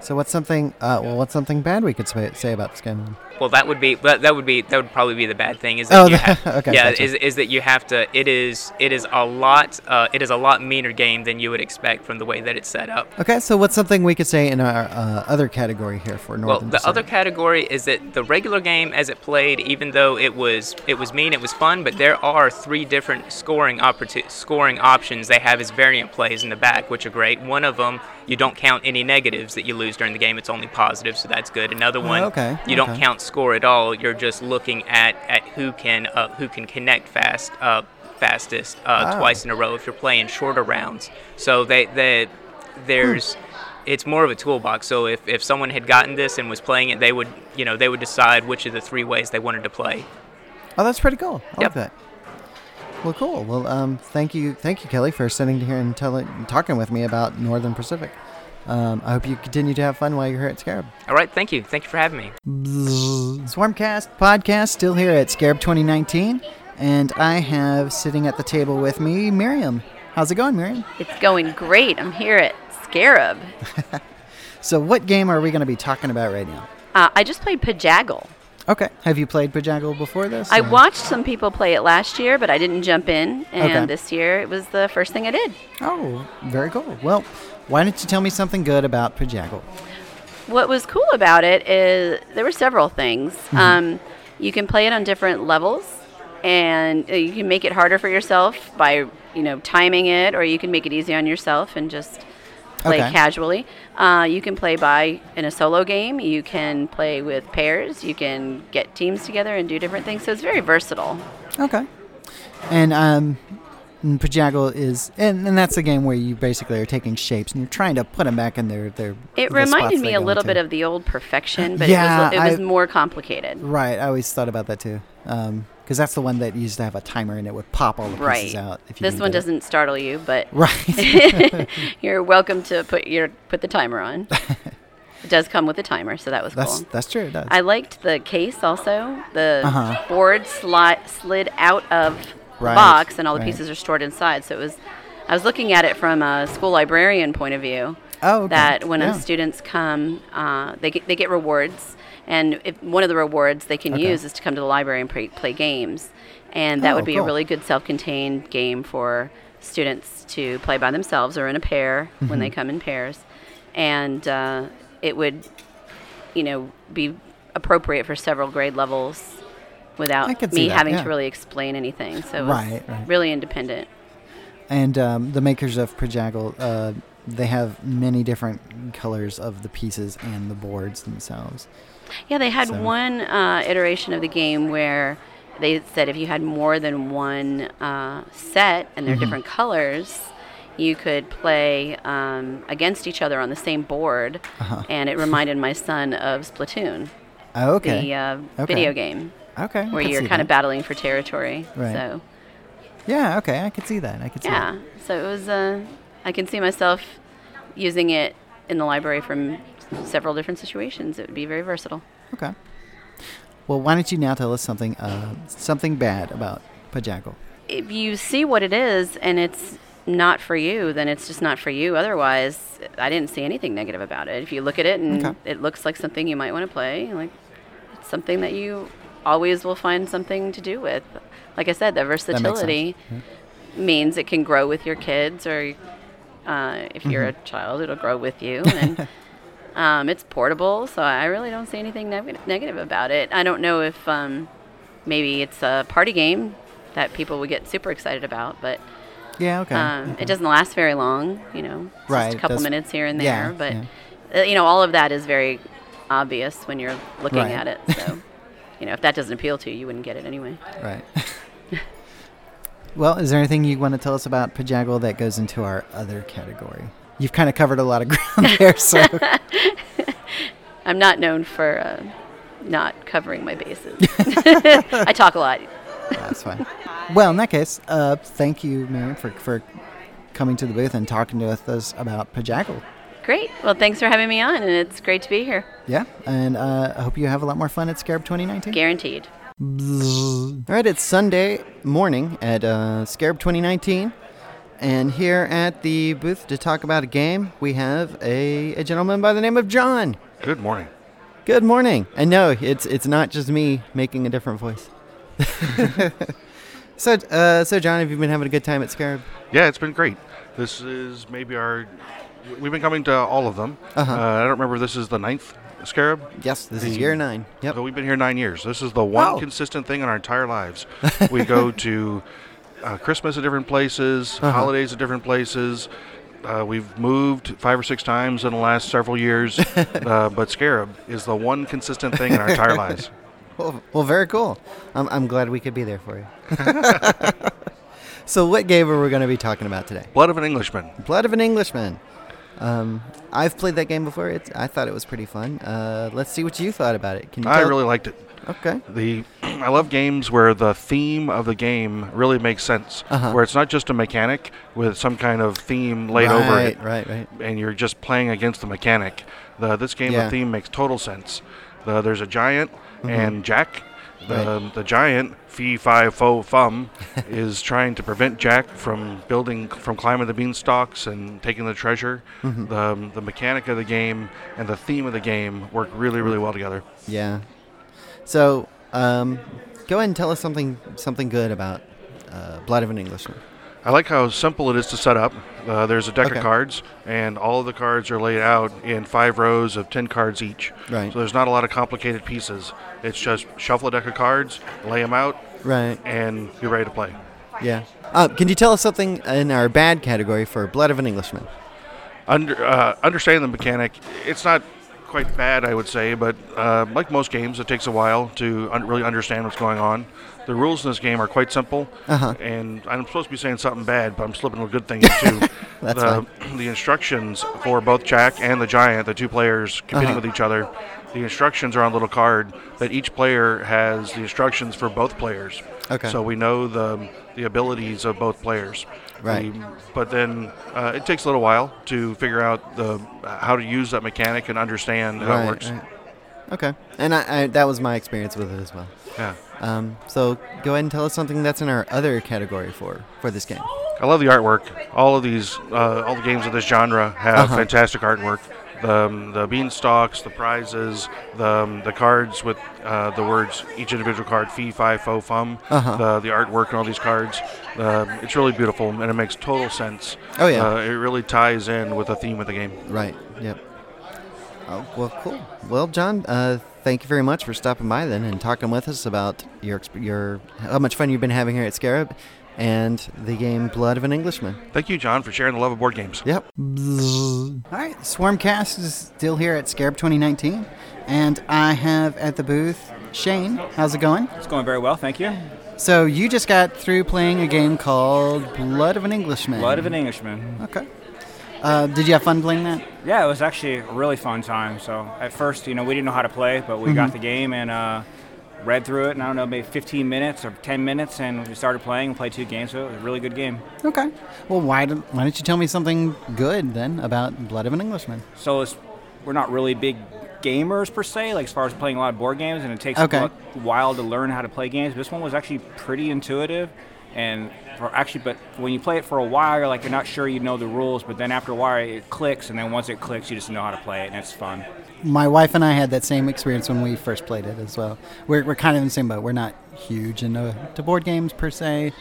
So what's something? Uh, well, what's something bad we could say, say about this game? Well, that would be that, that would be that would probably be the bad thing. Is Oh, that you have, [laughs] okay, yeah, gotcha. is, is that you have to. It is it is a lot. Uh, it is a lot meaner game than you would expect from the way that it's set up. Okay, so what's something we could say in our uh, other category here for Northern? Well, the other category is that the regular game, as it played, even though it was it was mean, it was fun. But there are three different scoring opportu- scoring options they have as variant plays in the back, which are great. One of them, you don't count any negatives that you lose during the game; it's only positive, so that's good. Another one, Oh, okay, you don't count score at all. You're just looking at at who can uh, who can connect fast. Uh, fastest uh, Oh. twice in a row if you're playing shorter rounds so they, they there's it's more of a toolbox. So if, if someone had gotten this and was playing it, they would you know they would decide which of the three ways they wanted to play. Oh, that's pretty cool. I like that. Well, cool. Well, um, thank you, thank you, Kelly, for sitting here and telling, talking with me about Northern Pacific. Um, I hope you continue to have fun while you're here at Scarab. All right, thank you, thank you for having me. Swarmcast podcast still here at Scarab 2019, and I have sitting at the table with me Miriam. How's it going, Miriam? It's going great. I'm here at Scarab. [laughs] So, what game are we going to be talking about right now? Uh, I just played Pajaggle. Okay. Have you played Pajaggle before this? I or- watched some people play it last year, but I didn't jump in. And Okay. this year, it was the first thing I did. Oh, very cool. Well, why don't you tell me something good about Pajaggle? What was cool about it is there were several things. Mm-hmm. Um, you can play it on different levels, and uh, you can make it harder for yourself by you know timing it, or you can make it easy on yourself and just play Okay. casually. Uh, you can play by in a solo game. You can play with pairs. You can get teams together and do different things. So it's very versatile. Okay. And um, and Pajaggle is, and, and that's a game where you basically are taking shapes and you're trying to put them back in their their. It the reminded me a little into. bit of the old Perfection, but Yeah, it was it was I- more complicated. Right. I always thought about that too, because that's the one that used to have a timer and it would pop all the pieces Right. out. If you This one doesn't startle you, but Right. [laughs] you're welcome to put your put the timer on. it does come with a timer, so that was That's cool. that's true. It. I liked the case also. The Uh-huh. board sli- slid out of Right, box, and all the right. pieces are stored inside. So it was. I was looking at it from a school librarian point of view. Oh, okay. That when Yeah. students come, uh, they get they get rewards, and if one of the rewards they can Okay. use is to come to the library and play, play games, and that Oh, would be cool. a really good self-contained game for students to play by themselves or in a pair when they Mhm. come in pairs, and uh, it would, you know, be appropriate for several grade levels without I could see me that, having yeah. to really explain anything. So it was Right, right. really independent. And um, the makers of Pajaggle, uh, they have many different colors of the pieces and the boards themselves. Yeah, they had So- one uh, iteration of the game where they said if you had more than one uh, set and they're Mhm. different colors, you could play um, against each other on the same board. Uh-huh. And it reminded my son of Splatoon. Oh, okay. The uh, Okay. video game. Okay, Where you're kind of battling for territory. Right. So, Yeah, okay, I could see that. I could see yeah. So it was, uh, I can see myself using it in the library from several different situations. It would be very versatile. Okay. Well, why don't you now tell us something uh, something bad about Pajaggle? if you see what it is and it's not for you, then it's just not for you. Otherwise, I didn't see anything negative about it. If you look at it and Okay. it looks like something you might want to play, like it's something that you always will find something to do with. Like I said, the versatility means it can grow with your kids, or uh, if you're Mhm. a child, it'll grow with you. [laughs] And um, it's portable, so I really don't see anything neg- negative about it. I don't know if um, maybe it's a party game that people would get super excited about, but Yeah, okay. um, okay. it doesn't last very long. You know, Right, just a couple minutes here and yeah, there, but yeah. uh, you know, all of that is very obvious when you're looking Right. at it. So, [laughs] you know, if that doesn't appeal to you, you wouldn't get it anyway. Right. [laughs] [laughs] well, is there anything you want to tell us about Pajaggle that goes into our other category? You've kind of covered a lot of [laughs] ground there, so I'm not known for uh, not covering my bases. I talk a lot. that's fine. Well, in that case, uh, thank you, Miriam, for, for coming to the booth and talking to us about Pajaggle. Great. Well, thanks for having me on, and it's great to be here. Yeah, and uh, I hope you have a lot more fun at Scarab 2019. Guaranteed. All right, it's Sunday morning at uh, Scarab 2019, And here at the booth to talk about a game, we have a, a gentleman by the name of John. Good morning. Good morning. And no, it's it's not just me making a different voice. [laughs] so, uh, so John, have you been having a good time at Scarab? Yeah, it's been great. This is maybe our. We've been coming to all of them. Uh-huh. Uh, I don't remember. This is the ninth Scarab. Yes, this is year nine. Yep. So we've been here nine years. This is the one Oh. consistent thing in our entire lives. [laughs] we go to uh, Christmas at different places, Uh-huh. holidays at different places. Uh, we've moved five or six times in the last several years, [laughs] uh, but Scarab is the one consistent thing in our entire lives. [laughs] Well, well, very cool. I'm, I'm glad we could be there for you. so, what game are we going to be talking about today? Blood of an Englishman. Blood of an Englishman. Um, I've played that game before. It's, I thought it was pretty fun. Uh, let's see what you thought about it. Can you I tell- really liked it. Okay. The [clears throat] I love games where the theme of the game really makes sense. Uh-huh. Where it's not just a mechanic with some kind of theme laid over it. Right, right, right. And you're just playing against the mechanic. The this game Yeah. the theme makes total sense. The, there's a giant Mhm. and Jack. The Right. the giant fee fi fo fum is trying to prevent Jack from building from climbing the beanstalks and taking the treasure. Mhm. The the mechanic of the game and the theme of the game work really really well together. Yeah. So, um, go ahead and tell us something something good about uh, Blood of an Englishman. I like how simple it is to set up. Uh, there's a deck Okay. of cards, and all of the cards are laid out in five rows of 10 cards each. Right. So there's not a lot of complicated pieces. It's just shuffle a deck of cards, lay them out, Right. and you're ready to play. Yeah. Uh, can you tell us something in our bad category for Blood of an Englishman? Under, uh, understanding the mechanic, it's not quite bad, I would say, but uh, like most games, it takes a while to un- really understand what's going on. The rules in this game are quite simple, Uh-huh. and I'm supposed to be saying something bad, but I'm slipping a good thing in too. [laughs] That's the, the instructions for both Jack and the Giant, the two players competing Uh-huh. with each other, the instructions are on a little card that each player has the instructions for both players. Okay. So we know the the abilities of both players. Right. We- but then uh, it takes a little while to figure out the how to use that mechanic and understand how it works. right. Okay. And I, I, that was my experience with it as well. Yeah. Um, so go ahead and tell us something that's in our other category for for this game. I love the artwork. All of these, uh, all the games of this genre have Uh-huh. fantastic artwork. The, um, the beanstalks, the prizes, the, um, the cards with uh, the words each individual card fee, fi, fo, fum. Uh-huh. The, the artwork and all these cards. Uh, it's really beautiful and it makes total sense. Oh, yeah. Uh, it really ties in with the theme of the game. Right. Yep. Oh well, cool. Well, John, uh, thank you very much for stopping by then and talking with us about your your how much fun you've been having here at Scarab, and the game Blood of an Englishman. Thank you, John, for sharing the love of board games. Yep. All right, Swarmcast is still here at Scarab 2019, and I have at the booth Shane. How's it going? It's going very well, thank you. So you just got through playing a game called Blood of an Englishman. Blood of an Englishman. Okay. Uh, did you have fun playing that? Yeah, it was actually a really fun time. So at first, you know, we didn't know how to play, but we Mhm. got the game and uh, read through it. And I don't know, maybe 15 minutes or 10 minutes, and we started playing and played two games. So it was a really good game. Okay. Well, why did, why don't you tell me something good then about Blood of an Englishman? So it's, we're not really big gamers per se, like as far as playing a lot of board games, and it takes Okay. a while to learn how to play games. This one was actually pretty intuitive, and for actually, but when you play it for a while, you're like you're not sure you know the rules, but then after a while it clicks, and then once it clicks, you just know how to play it, and it's fun. My wife and I had that same experience when we first played it as well. We're, we're kind of in the same boat. We're not huge into to board games per se,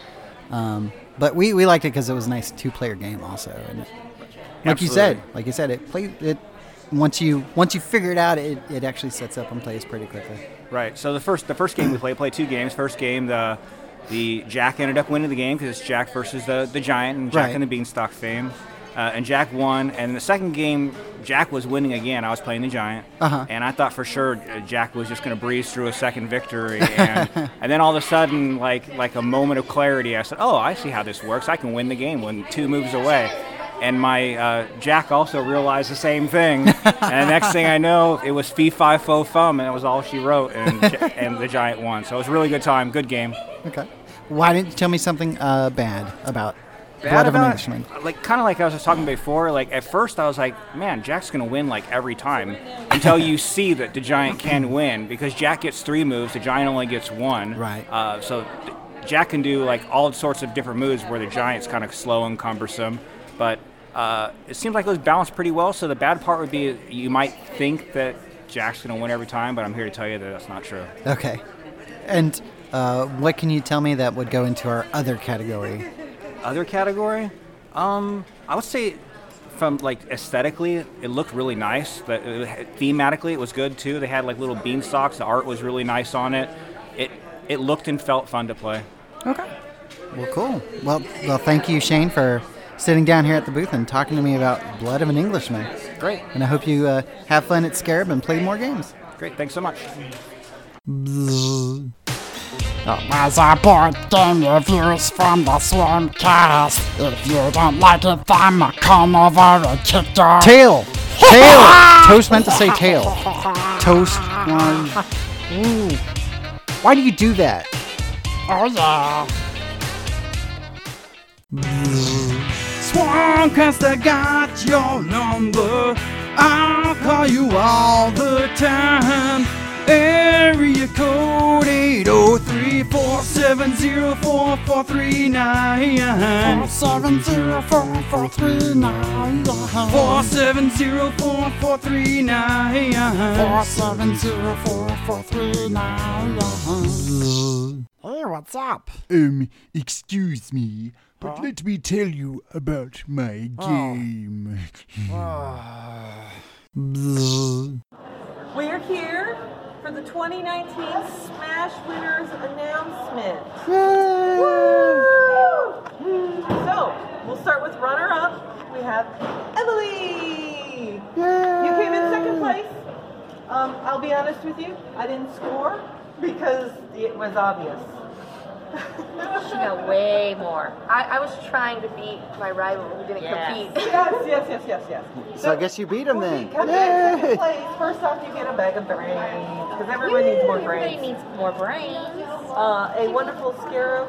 um, but we, we liked it because it was a nice two player game also. And it, like you said, like you said, it played it once you once you figure it out, it, it actually sets up and plays pretty quickly. Right. So the first the first game we played played two games. First game the the Jack ended up winning the game because it's Jack versus the the Giant and Jack Right. and the Beanstalk fame. Uh, and Jack won. And the second game, Jack was winning again. I was playing the Giant, Uh-huh. and I thought for sure uh, Jack was just going to breeze through a second victory. And, [laughs] and then all of a sudden, like like a moment of clarity, I said, "Oh, I see how this works. I can win the game when two moves away." And my uh, Jack also realized the same thing. [laughs] and the next thing I know, it was fee fi fo fum, and it was all she wrote, and [laughs] and the Giant won. So it was a really good time, good game. Okay. Why didn't you tell me something uh, bad about Bad Blood of an about- Englishman? Like kind of like I was just talking before. Like at first I was like, man, Jack's gonna win like every time, until you see that the giant can win because Jack gets three moves, the giant only gets one. Right. Uh, so th- Jack can do like all sorts of different moves where the giant's kind of slow and cumbersome, but uh, it seems like it was balanced pretty well. So the bad part would be you might think that Jack's going to win every time, but I'm here to tell you that that's not true. Okay. And uh, what can you tell me that would go into our other category? Other category, um, I would say from like aesthetically, it looked really nice. But thematically, it was good too. They had like little beanstalks. The art was really nice on it. It it looked and felt fun to play. Okay. Well, cool. Well, well, thank you, Shane, for sitting down here at the booth and talking to me about Blood of an Englishman. Great. And I hope you uh, have fun at Scarab and play more games. Great. Thanks so much. It was a board game reviews from the Swarmcast. If you don't like it, then come over and kick your Tail! [laughs] Tail! Toast meant to say tail. Toast. One. Ooh. Why do you do that? Oh yeah. Swarmcast, I got your number. I'll call you all the time. Area code 803 470 4439. 470 4439. 470 4439. 470 4439. Hey, what's up? Um, excuse me, but let me tell you about my game. [sighs] [laughs] We're here for the 2019 Smash Winners announcement. Woo! So, we'll start with runner up. We have Emily. Yay! You came in second place. Um, I'll be honest with you, I didn't score because it was obvious. She got way more. I, I was trying to beat my rival who didn't Yes. compete. Yes, yes, yes, yes, yes. So I guess you beat him then. Come in second place. First off, you get a bag of brains because everyone needs more brains. Everybody needs more brains. Uh, a wonderful scarab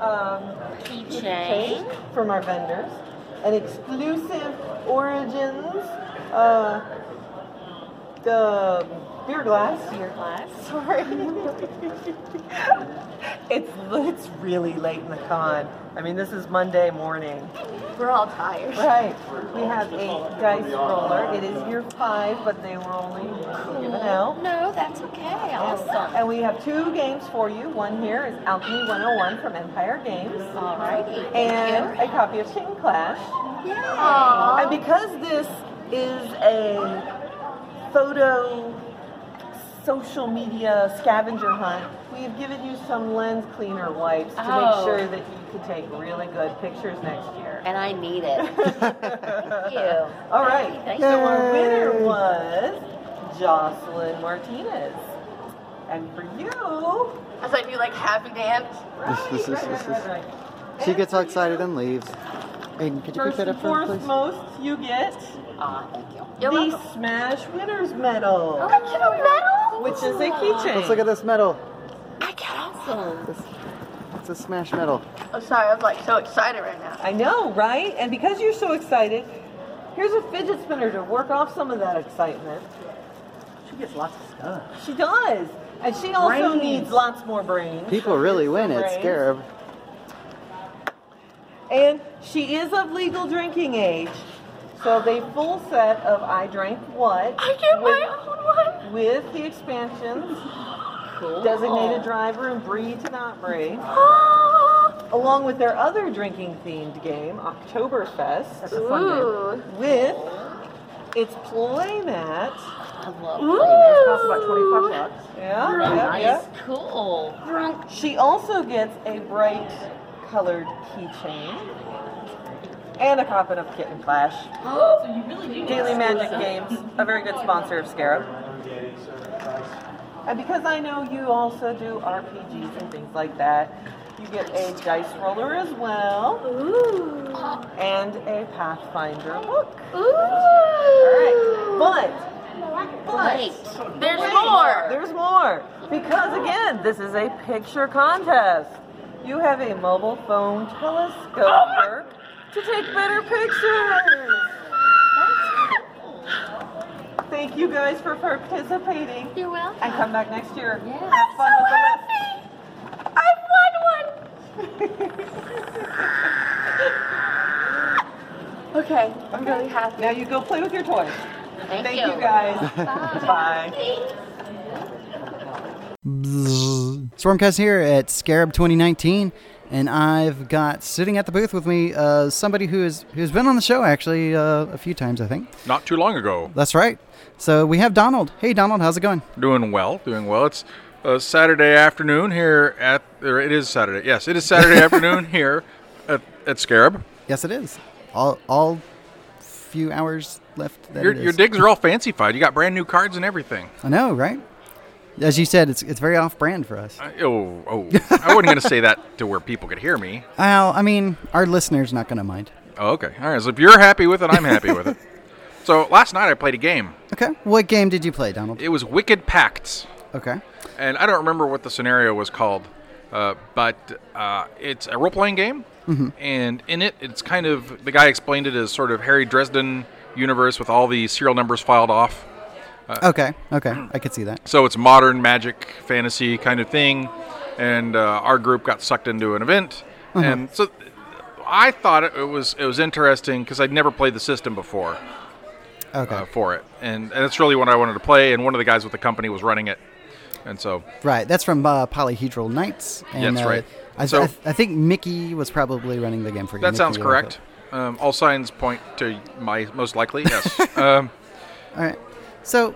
um, Keychain. from our vendors. An exclusive Origins uh, the beer glass. Beer glass. Sorry. it's it's really late in the con. I mean, this is Monday morning. We're all tired. Right. We have a dice roller. It is year five, but they were only given out. No, that's okay. Awesome. And we have two games for you. One here is Alchemy 101 from Empire Games. Alrighty. Thank And a copy of King Clash. Aw. And because this is a photo social media scavenger hunt, we have given you some lens cleaner wipes to Oh. make sure that you can take really good pictures next year. And I need it. [laughs] Thank you. All right. Thank so our winner was Jocelyn Martinez. And for you, As I do like happy dance. This, this, this, this, right, this. right. She gets all excited and leaves. Aiden, could you pick First that and up for me, fourth please? most, you get Aw, thank you. the welcome. Smash Winners Medal, Oh, I get a medal? which is a keychain. Let's look at this medal. I get awesome. This, it's a smash medal. I'm oh, sorry. I'm like so excited right now. I know, right? And because you're so excited, here's a fidget spinner to work off some of that excitement. She gets lots of stuff. She does. And she also Brains. needs lots more brains. People really win Some at brains. Scarab. And she is of legal drinking age. So the full set of I Drank What I get with, my own one. with the expansions, Cool. designated driver and Bree to not Bree, Ah. along with their other drinking themed game, Oktoberfest. That's a fun game. With its playmat. I love Ooh. playmates. Costs about 25 bucks. Yeah, Real yeah, nice. yeah. Cool. She also gets a bright colored keychain and a copy of Kitten Flash. Oh, so you really do Daily Magic. Games, a very good sponsor of Scarab. And because I know you also do RPGs and things like that, you get a dice roller as well. Ooh. And a Pathfinder book. Ooh. All right. But Wait. There's Wait, more. There's more. Because again, this is a picture contest. You have a mobile phone oh telescope to take better pictures. Thank you guys for participating. You're welcome. And come back next year. Yeah. Have fun so with happy. the. I've won one. [laughs] okay, I'm okay. really happy. Now you go play with your toys. Thank, Thank you. you. guys. Bye. Bye. Here at Scarab 2019 and I've got sitting at the booth with me uh, somebody who is who's been on the show actually uh, a few times, I think. Not too long ago. That's right. So we have Donald. Hey, Donald, how's it going? Doing well, doing well. It's uh, Saturday afternoon here at, or it is Saturday. Yes, it is Saturday [laughs] afternoon here at, at Scarab. Yes, it is. All all few hours left. That Your, your digs are all fancified. You got brand new cards and everything. I know, right? As you said, it's it's very off-brand for us. I, oh, oh. I wasn't going to say that to where people could hear me. [laughs] Well, I mean, our listeners not going to mind. Oh, okay. All right. So if you're happy with it, I'm happy with it. [laughs] So last night I played a game. Okay. What game did you play, Donald? It was Wicked Pacts. Okay. And I don't remember what the scenario was called, uh, but uh, it's a role playing game. Mhm. And in it, it's kind of, the guy explained it as sort of Harry Dresden universe with all the serial numbers filed off. Uh, Okay. Okay. I could see that. So it's modern magic fantasy kind of thing, and uh, our group got sucked into an event, Mhm. and so I thought it was it was interesting because I'd never played the system before. Okay. Uh, for it, and, and that's really what I wanted to play. And one of the guys with the company was running it, and so Right. That's from uh, Polyhedral Knights. And, That's uh, right. I, So- I, I think Mickey was probably running the game for you. that Mickey sounds correct. Um, all signs point to my most likely yes. [laughs] um, All right. So,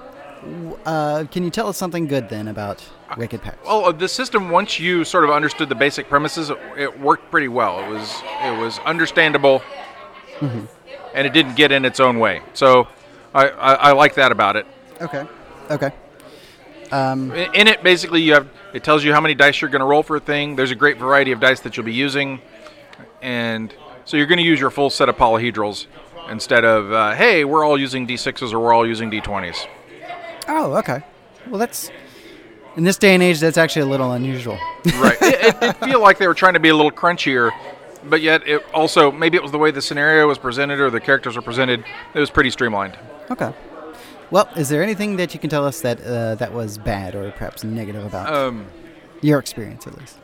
uh, can you tell us something good then about Wicked Pact? Well, uh, the system once you sort of understood the basic premises, it, it worked pretty well. It was it was understandable, Mhm. and it didn't get in its own way. So I I, I like that about it. Okay. Okay. Um, In in it, basically, you have it tells you how many dice you're going to roll for a thing. There's a great variety of dice that you'll be using, and so you're going to use your full set of polyhedrals instead of uh, hey, we're all using d6s or we're all using d20s. oh, okay. Well, that's in this day and age, that's actually a little unusual. right. It, it did [laughs] feel like they were trying to be a little crunchier, but yet it also maybe it was the way the scenario was presented or the characters were presented. It was pretty streamlined. Okay. Well, is there anything that you can tell us that uh, that was bad or perhaps negative about Um, your experience, at least?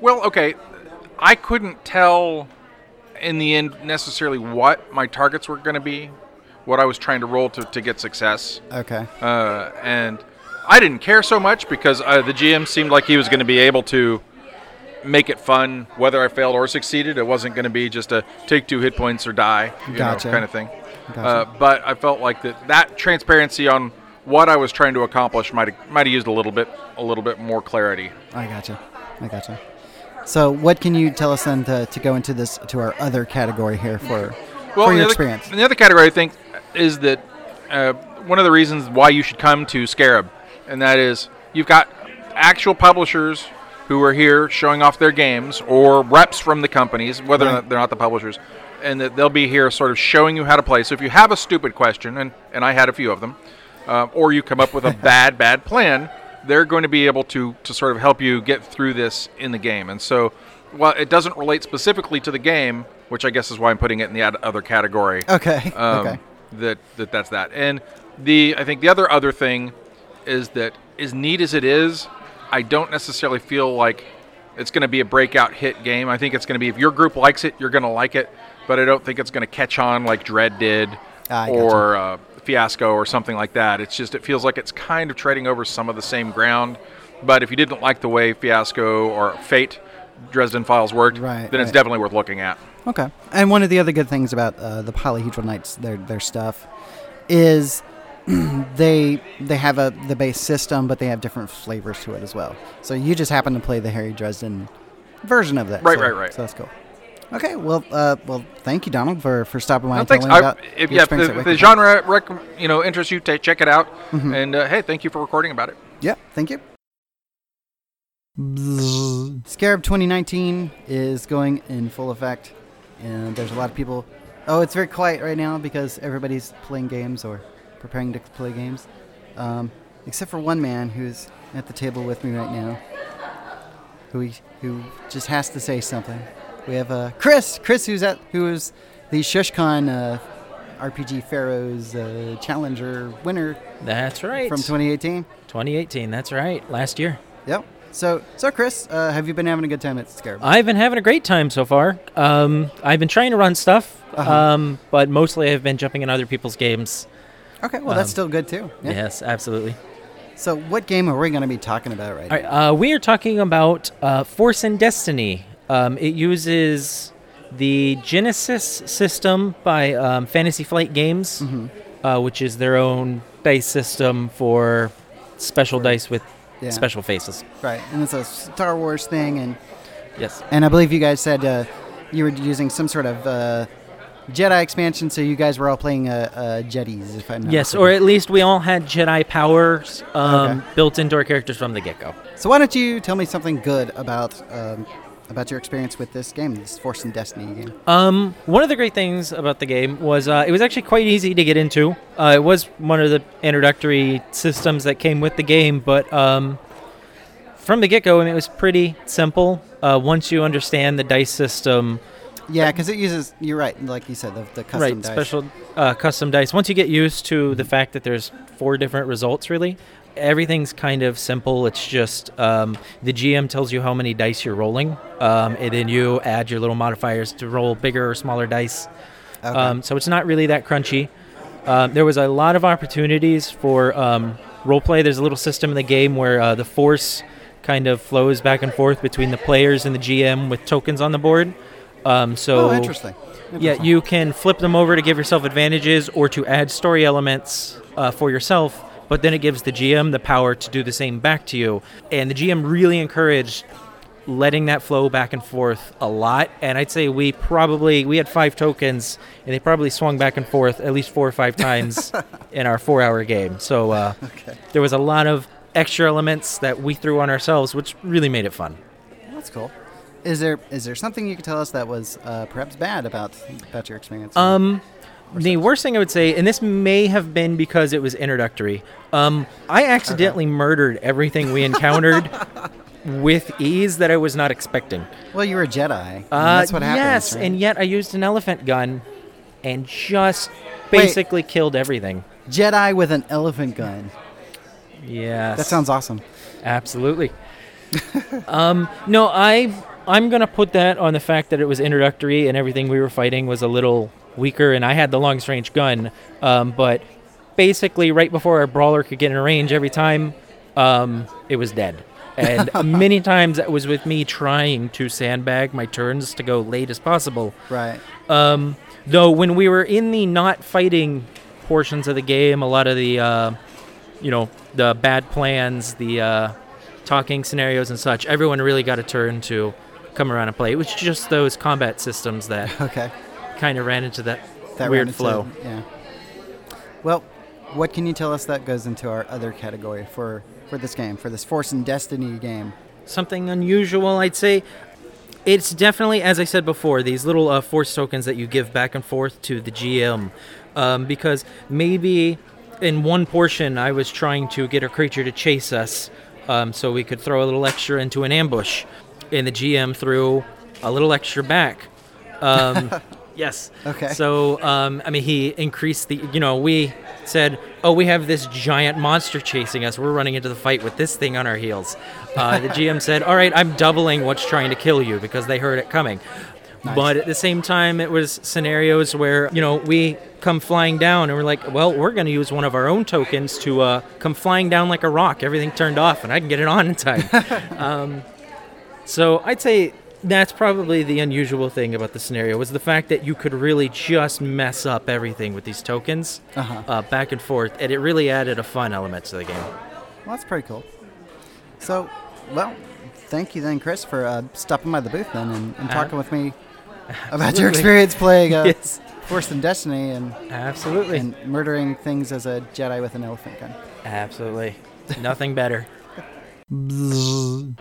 Well, okay, I couldn't tell in the end necessarily what my targets were going to be, what I was trying to roll to, to get success. Okay. Uh, and I didn't care so much because uh, the GM seemed like he was going to be able to make it fun whether I failed or succeeded. It wasn't going to be just a take two hit points or die, Gotcha. know, kind of thing. Gotcha. Uh, but I felt like that that transparency on what I was trying to accomplish might might have used a little bit a little bit more clarity. I gotcha. I gotcha. So, what can you tell us then to, to go into this to our other category here for Well, for the your other, experience? the other category I think is that uh, one of the reasons why you should come to Scarab, and that is you've got actual publishers who are here showing off their games, or reps from the companies, whether or Right. not they're not the publishers, and that they'll be here sort of showing you how to play. So if you have a stupid question, and, and I had a few of them, uh, or you come up with a [laughs] bad, bad plan, they're going to be able to, to sort of help you get through this in the game. And so while it doesn't relate specifically to the game, which I guess is why I'm putting it in the ad- other category. Okay, Um, okay. That, that that's that. And the I think the other other thing is that as neat as it is, I don't necessarily feel like it's going to be a breakout hit game. I think it's going to be if your group likes it, you're going to like it. But I don't think it's going to catch on like Dread did Ah, or uh, Fiasco or something like that. It's just it feels like it's kind of treading over some of the same ground. But if you didn't like the way Fiasco or Fate Dresden Files worked, Right, then it's right. definitely worth looking at. Okay. And one of the other good things about uh, the Polyhedral Knights, their their stuff, is [clears throat] they they have a the base system, but they have different flavors to it as well. So you just happen to play the Harry Dresden version of that. Right, so, right, right. So that's cool. Okay. Well, uh, well, thank you, Donald, for, for stopping by No, and thanks. telling me I, about if, your yeah, if experience the, at if the genre rec- you know interests you, ta check it out. Mhm. And uh, hey, thank you for recording about it. Yeah, thank you. Scarab 2019 is going in full effect, and there's a lot of people. Oh, it's very quiet right now because everybody's playing games or preparing to play games, um, except for one man who's at the table with me right now, who he, who just has to say something. We have uh, Chris, Chris, who's at who is the ShushCon uh, RPG Pharaohs uh, Challenger winner. That's right. From 2018. 2018, that's right. Last year. Yep. So, so Chris, uh, have you been having a good time at Scarab? I've been having a great time so far. Um, I've been trying to run stuff, Uh-huh. um, but mostly I've been jumping in other people's games. Okay, well, that's Um, still good too. Yeah. Yes, absolutely. So, what game are we going to be talking about right right, uh, we are talking about uh, Force and Destiny. Um, it uses the Genesys system by um, Fantasy Flight Games, Mm-hmm. uh, which is their own dice system for special dice with Yeah. special faces. Right, and it's a Star Wars thing, and Yes. and I believe you guys said uh, you were using some sort of uh, Jedi expansion, so you guys were all playing uh, uh, Jedis, if I'm not Yes, or at least we all had Jedi powers um, Okay. built into our characters from the get go. So why don't you tell me something good about um, about your experience with this game, this Force and Destiny game? Um, one of the great things about the game was uh, it was actually quite easy to get into. Uh, it was one of the introductory systems that came with the game, but um, from the get go, I mean, it was pretty simple. Uh, once you understand the dice system, Yeah, because it uses. You're right, like you said, the, the custom right, dice. special uh, custom dice. Once you get used to the fact that there's four different results, really, everything's kind of simple. It's just um, the GM tells you how many dice you're rolling, um, and then you add your little modifiers to roll bigger or smaller dice. Okay. Um, so it's not really that crunchy. Um, there was a lot of opportunities for um, role play. There's a little system in the game where uh, the force kind of flows back and forth between the players and the GM with tokens on the board. Um, so Oh, interesting. Yeah, you can flip them over to give yourself advantages or to add story elements uh, for yourself. But then it gives the GM the power to do the same back to you. And the GM really encouraged letting that flow back and forth a lot. And I'd say we probably we had five tokens, and they probably swung back and forth at least four or five times [laughs] in our four-hour game. So uh, Okay. there was a lot of extra elements that we threw on ourselves, which really made it fun. That's cool. Is there is there something you could tell us that was uh, perhaps bad about about your experience? Um, the worst thing I would say, and this may have been because it was introductory. Um, I accidentally murdered everything we encountered [laughs] with ease that I was not expecting. well, you were a Jedi. and Uh, that's what happens. yes, right? and yet I used an elephant gun, and just Wait. basically killed everything. Jedi with an elephant gun. Yes, That sounds awesome. Absolutely. [laughs] um, no, I I'm gonna put that on the fact that it was introductory and everything we were fighting was a little weaker, and I had the long range gun. Um, but basically, right before our brawler could get in range, every time um, it was dead. And [laughs] many times that was with me trying to sandbag my turns to go late as possible. Right. Um, though when we were in the not fighting portions of the game, a lot of the, uh, you know, the bad plans, the uh, talking scenarios and such, everyone really got a turn to come around and play. It was just those combat systems that [laughs] Okay. Kind of ran into that, That weird into- flow. Yeah. Well, what can you tell us that goes into our other category for for this game, for this Force and Destiny game? Something unusual, I'd say. It's definitely, as I said before, these little uh, force tokens that you give back and forth to the GM. Um, because maybe in one portion I was trying to get a creature to chase us um, so we could throw a little extra into an ambush. And the GM threw a little extra back. Um, [laughs] yes. Okay. So, um, I mean, he increased the, you know, we said, oh, we have this giant monster chasing us. We're running into the fight with this thing on our heels. Uh, the [laughs] GM said, all right, I'm doubling what's trying to kill you because they heard it coming. But at the same time, it was scenarios where, you know, we come flying down and we're like, well, we're going to use one of our own tokens to uh, come flying down like a rock. Everything turned off and I can get it on in time. [laughs] um, so I'd say that's probably the unusual thing about the scenario was the fact that you could really just mess up everything with these tokens Uh-huh. uh, back and forth, and it really added a fun element to the game. Well, that's pretty cool. So, well, thank you then, Chris, for uh, stopping by the booth then and, and Uh, talking with me [laughs] about absolutely. your experience playing uh, Yes. Force and Destiny and Absolutely. and murdering things as a Jedi with an elephant gun. Absolutely, nothing better. [laughs]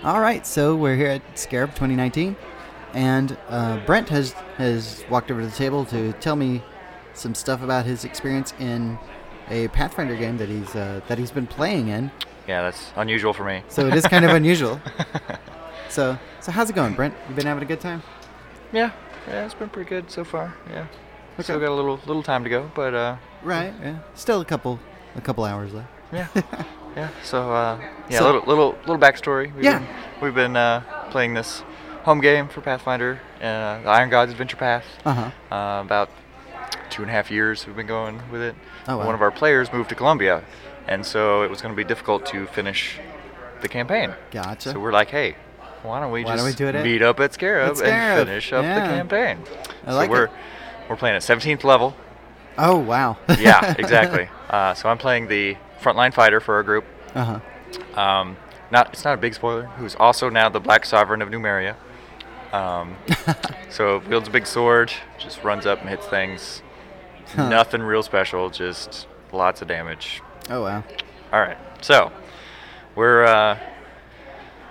All right, so we're here at Scarab 2019, and uh, Brent has has walked over to the table to tell me some stuff about his experience in a Pathfinder game that he's uh, that he's been playing in. Yeah, that's unusual for me. So it is kind of unusual. [laughs] So so how's it going, Brent? You been having a good time? Yeah, yeah, it's been pretty good so far. Yeah, still got a little little time to go, but uh, Right. Yeah. Still a couple a couple hours left. Yeah. [laughs] yeah. So uh, yeah, So- little little little backstory. We've Yeah. been we've been uh, playing this home game for Pathfinder, uh, the Iron Gods Adventure Path. Uh-huh. Uh, about two and a half years we've been going with it. Oh, wow. One of our players moved to Columbia, and so it was going to be difficult to finish the campaign. Gotcha. So we're like, hey, why don't we Why just don't we do it at- meet up at Scarab, at Scarab, and finish up yeah. the campaign? I so like we're it. we're playing at 17th level. Oh wow. yeah, [laughs] exactly. Uh, so I'm playing the frontline fighter for our group. Uh huh. Um, not it's not a big spoiler. Who's also now the Black Sovereign of Numeria. Um, [laughs] so wields a big sword, just runs up and hits things. Huh. Nothing real special, just lots of damage. Oh wow. All right, so we're uh,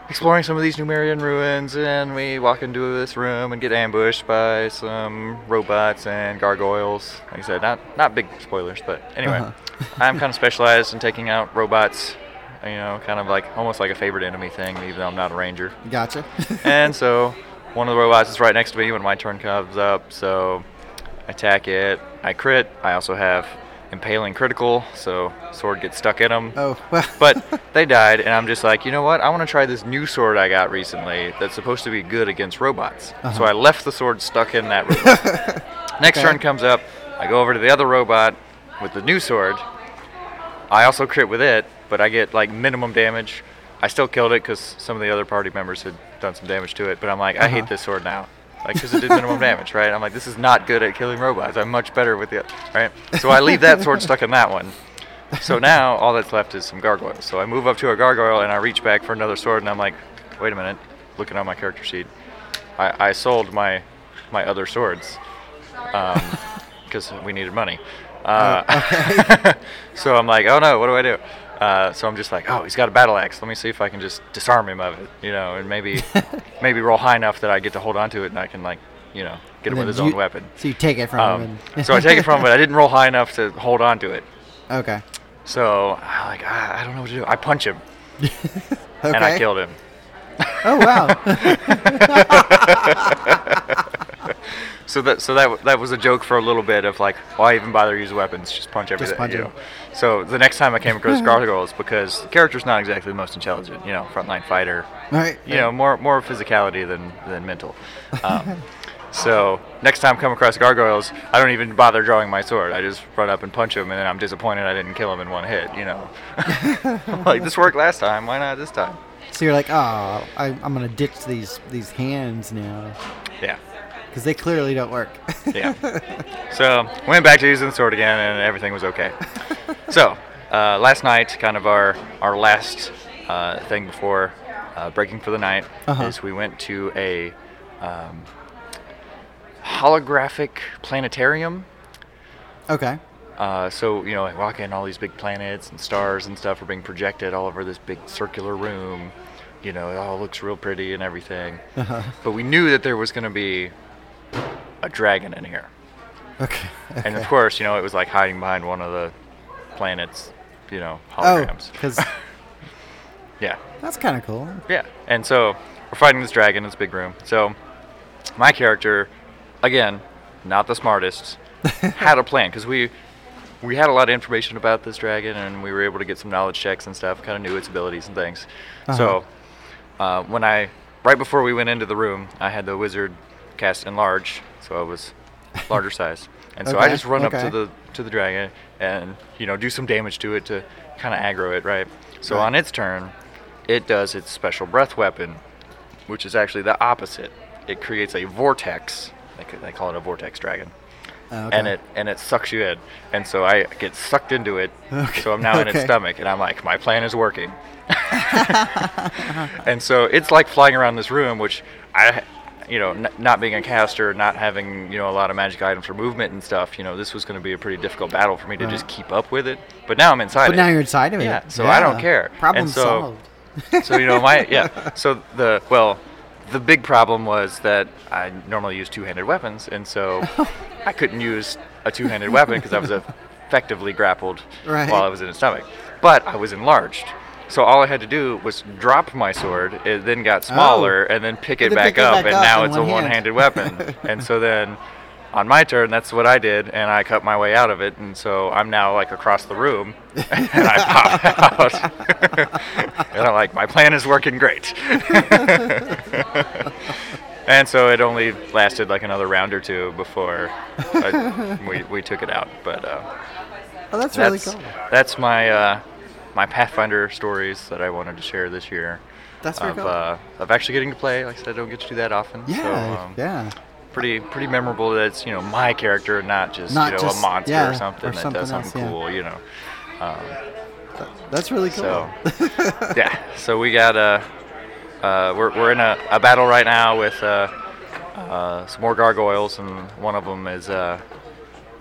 exploring some of these Numerian ruins, and we walk into this room and get ambushed by some robots and gargoyles. Like I said, not not big spoilers, but anyway, Uh-huh. I'm kind of specialized in taking out robots. You know, kind of like almost like a favorite enemy thing, even though I'm not a ranger. Gotcha. [laughs] and so one of the robots is right next to me when my turn comes up. So I attack it. I crit. I also have impaling critical, so sword gets stuck in them. Oh, [laughs] well. but they died, and I'm just like, you know what? I want to try this new sword I got recently that's supposed to be good against robots. So Uh-huh. I left the sword stuck in that robot. [laughs] Next Okay. turn comes up. I go over to the other robot with the new sword. I also crit with it, but I get like minimum damage. I still killed it because some of the other party members had done some damage to it. But I'm like, I hate Uh-huh. this sword now, like because it did minimum [laughs] damage, right? I'm like, this is not good at killing robots. I'm much better with the right. So I leave that sword stuck in that one. So now all that's left is some gargoyles. So I move up to a gargoyle and I reach back for another sword, and I'm like, wait a minute, looking on my character sheet, I, I sold my my other swords because we needed money. Uh, [laughs] so I'm like, oh no, what do I do? Uh, so I'm just like, oh, he's got a battle axe. Let me see if I can just disarm him of it, you know, and maybe [laughs] maybe roll high enough that I get to hold on to it and I can like, you know, get And him with his you- own weapon. so you take it from Um, him and- so I take it from him, but I didn't roll high enough to hold on to it. Okay. So I'm like, ah, I don't know what to do. I punch him, [laughs] and I killed him. Oh wow. So that so that that was a joke for a little bit of like, why even bother use weapons? Just punch everything. Just punch you know. So the next time I came across [laughs] gargoyles, because the character's not exactly the most intelligent, you know, frontline fighter. Right, You know, more more physicality than than mental. Um, [laughs] so next time I come across gargoyles, I don't even bother drawing my sword. I just run up and punch him, and then I'm disappointed I didn't kill him in one hit. You know, [laughs] like this worked last time. Why not this time? So you're like, oh, I, I'm gonna ditch these these hands now. Yeah. Because they clearly don't work. [laughs] Yeah. So went back to using the sword again, and everything was okay. [laughs] so uh, last night, kind of our our last uh, thing before uh, breaking for the night, Uh-huh. is we went to a um, holographic planetarium. Okay. Uh, so you know, I walk in, all these big planets and stars and stuff are being projected all over this big circular room. You know, it all looks real pretty and everything. Uh-huh. But we knew that there was going to be a dragon in here. Okay. And of course, you know, it was like hiding behind one of the planets, you know, Oh, holograms. because [laughs] yeah. that's kind of cool. Yeah. And so we're fighting this dragon in this big room. So my character, again, not the smartest, [laughs] had a plan because we we had a lot of information about this dragon and we were able to get some knowledge checks and stuff. Kind of knew its abilities and things. So uh, when I right before we went into the room, I had the wizard cast enlarge, so I was larger [laughs] size. And so I just run up to the to the dragon and you know do some damage to it to kind of aggro it, right? So Right. on its turn, it does its special breath weapon, which is actually the opposite. It creates a vortex. They, they call it a vortex dragon. Oh, And it and it sucks you in, and so I get sucked into it. Okay, So I'm now in its stomach, and I'm like, my plan is working. [laughs] [laughs] and so it's like flying around this room, which I, you know, n- not being a caster, not having you know a lot of magic items for movement and stuff, you know, this was going to be a pretty difficult battle for me to Right. just keep up with it. But now I'm inside But it. now you're inside of it. Yeah. So I don't care. Problem so, solved. so you know my yeah. [laughs] So the well, the big problem was that I normally use two-handed weapons, and so [laughs] I couldn't use a two-handed weapon because I was [laughs] effectively grappled Right. while I was in its stomach. But I was enlarged. So all I had to do was drop my sword. It then got smaller, and then pick it then back pick it up, back and up now it's a one hand. one-handed weapon. [laughs] and so then on my turn, that's what I did, and I cut my way out of it, and so I'm now like across the room, [laughs] and I pop out, [laughs] and I'm like, my plan is working great. and so it only lasted like another round or two before I, we we took it out, but. Uh, Oh, that's really cool. That's my uh, my Pathfinder stories that I wanted to share this year. That's of. Uh, of actually getting to play. Like I said, I don't get to do that often. Yeah, so, um, yeah. Pretty pretty memorable that it's you know my character, not just Not you know just- a monster yeah, or something or that something does else, something yeah. cool. You know. Um, That's really cool. so [laughs] yeah, so we got a uh, we're we're in a, a battle right now with uh, uh, some more gargoyles, and one of them is uh,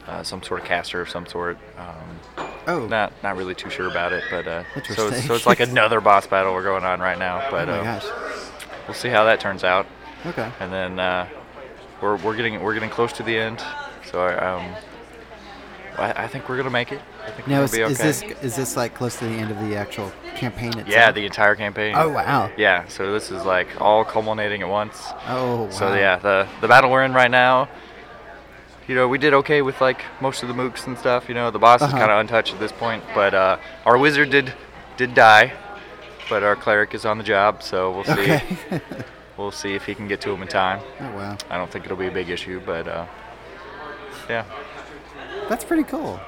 uh, some sort of caster of some sort. Um, oh, not not really too sure about it, but uh, so it's, so it's like another boss battle we're going on right now. But oh my uh, gosh. we'll see how that turns out. Okay. And then uh, we're we're getting we're getting close to the end, so I, um, I, I think we're gonna make it. I think Now, is, be is okay. this is this like close to the end of the actual campaign itself? Yeah, the entire campaign. Oh, wow. Yeah, so this is like all culminating at once. Oh, So yeah, the the battle we're in right now. You know, we did okay with like most of the mooks and stuff. You know, the boss Uh-huh. is kind of untouched at this point, but uh, our wizard did did die, but our cleric is on the job, so we'll see. Okay. [laughs] we'll see if he can get to him in time. Oh, wow. I don't think it'll be a big issue, but uh, yeah. That's pretty cool.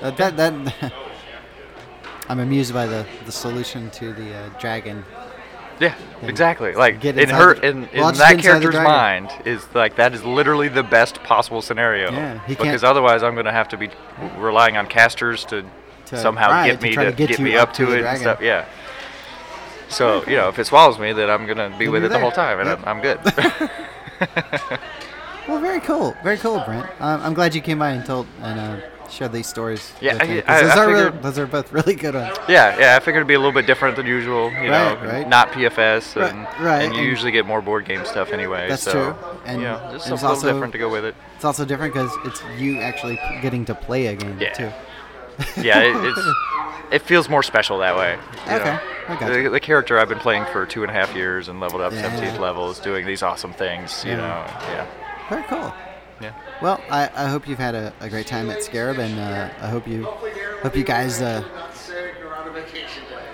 Uh, that that [laughs] I'm amused by the, the solution to the uh, dragon. Yeah, And exactly. Like get in her, the- in, in that get inside the character's mind is like that is literally the best possible scenario. Yeah, he because otherwise I'm gonna have to be relying on casters to, To- somehow right, get to me to, to get get me up up to to, it and stuff. Yeah. So you know, if it swallows me, then I'm gonna be You'll with it the whole time, and Yep. I'm, I'm good. [laughs] [laughs] Well, very cool. Very cool, Brent. Um, I'm glad you came by and told and uh, shared these stories. Yeah, I- I- those, I are figured- those are both really good ones. yeah, yeah. I figured it'd be a little bit different than usual. You Right, know, right. not PFS, Right, and, right, and you and- usually get more board game stuff anyway. That's so, true. And, you know, and just it's a little also- different to go with it. It's also different because it's you actually getting to play a game Yeah. too. yeah, it, [laughs] it's it feels more special that way. Okay, know. The, the character I've been playing for two and a half years and leveled up Yeah. 17th level is doing these awesome things. You Yeah. know, yeah. Very cool. Yeah. Well, I, I hope you've had a, a great time at Scarab, and uh, I hope you hope you guys uh,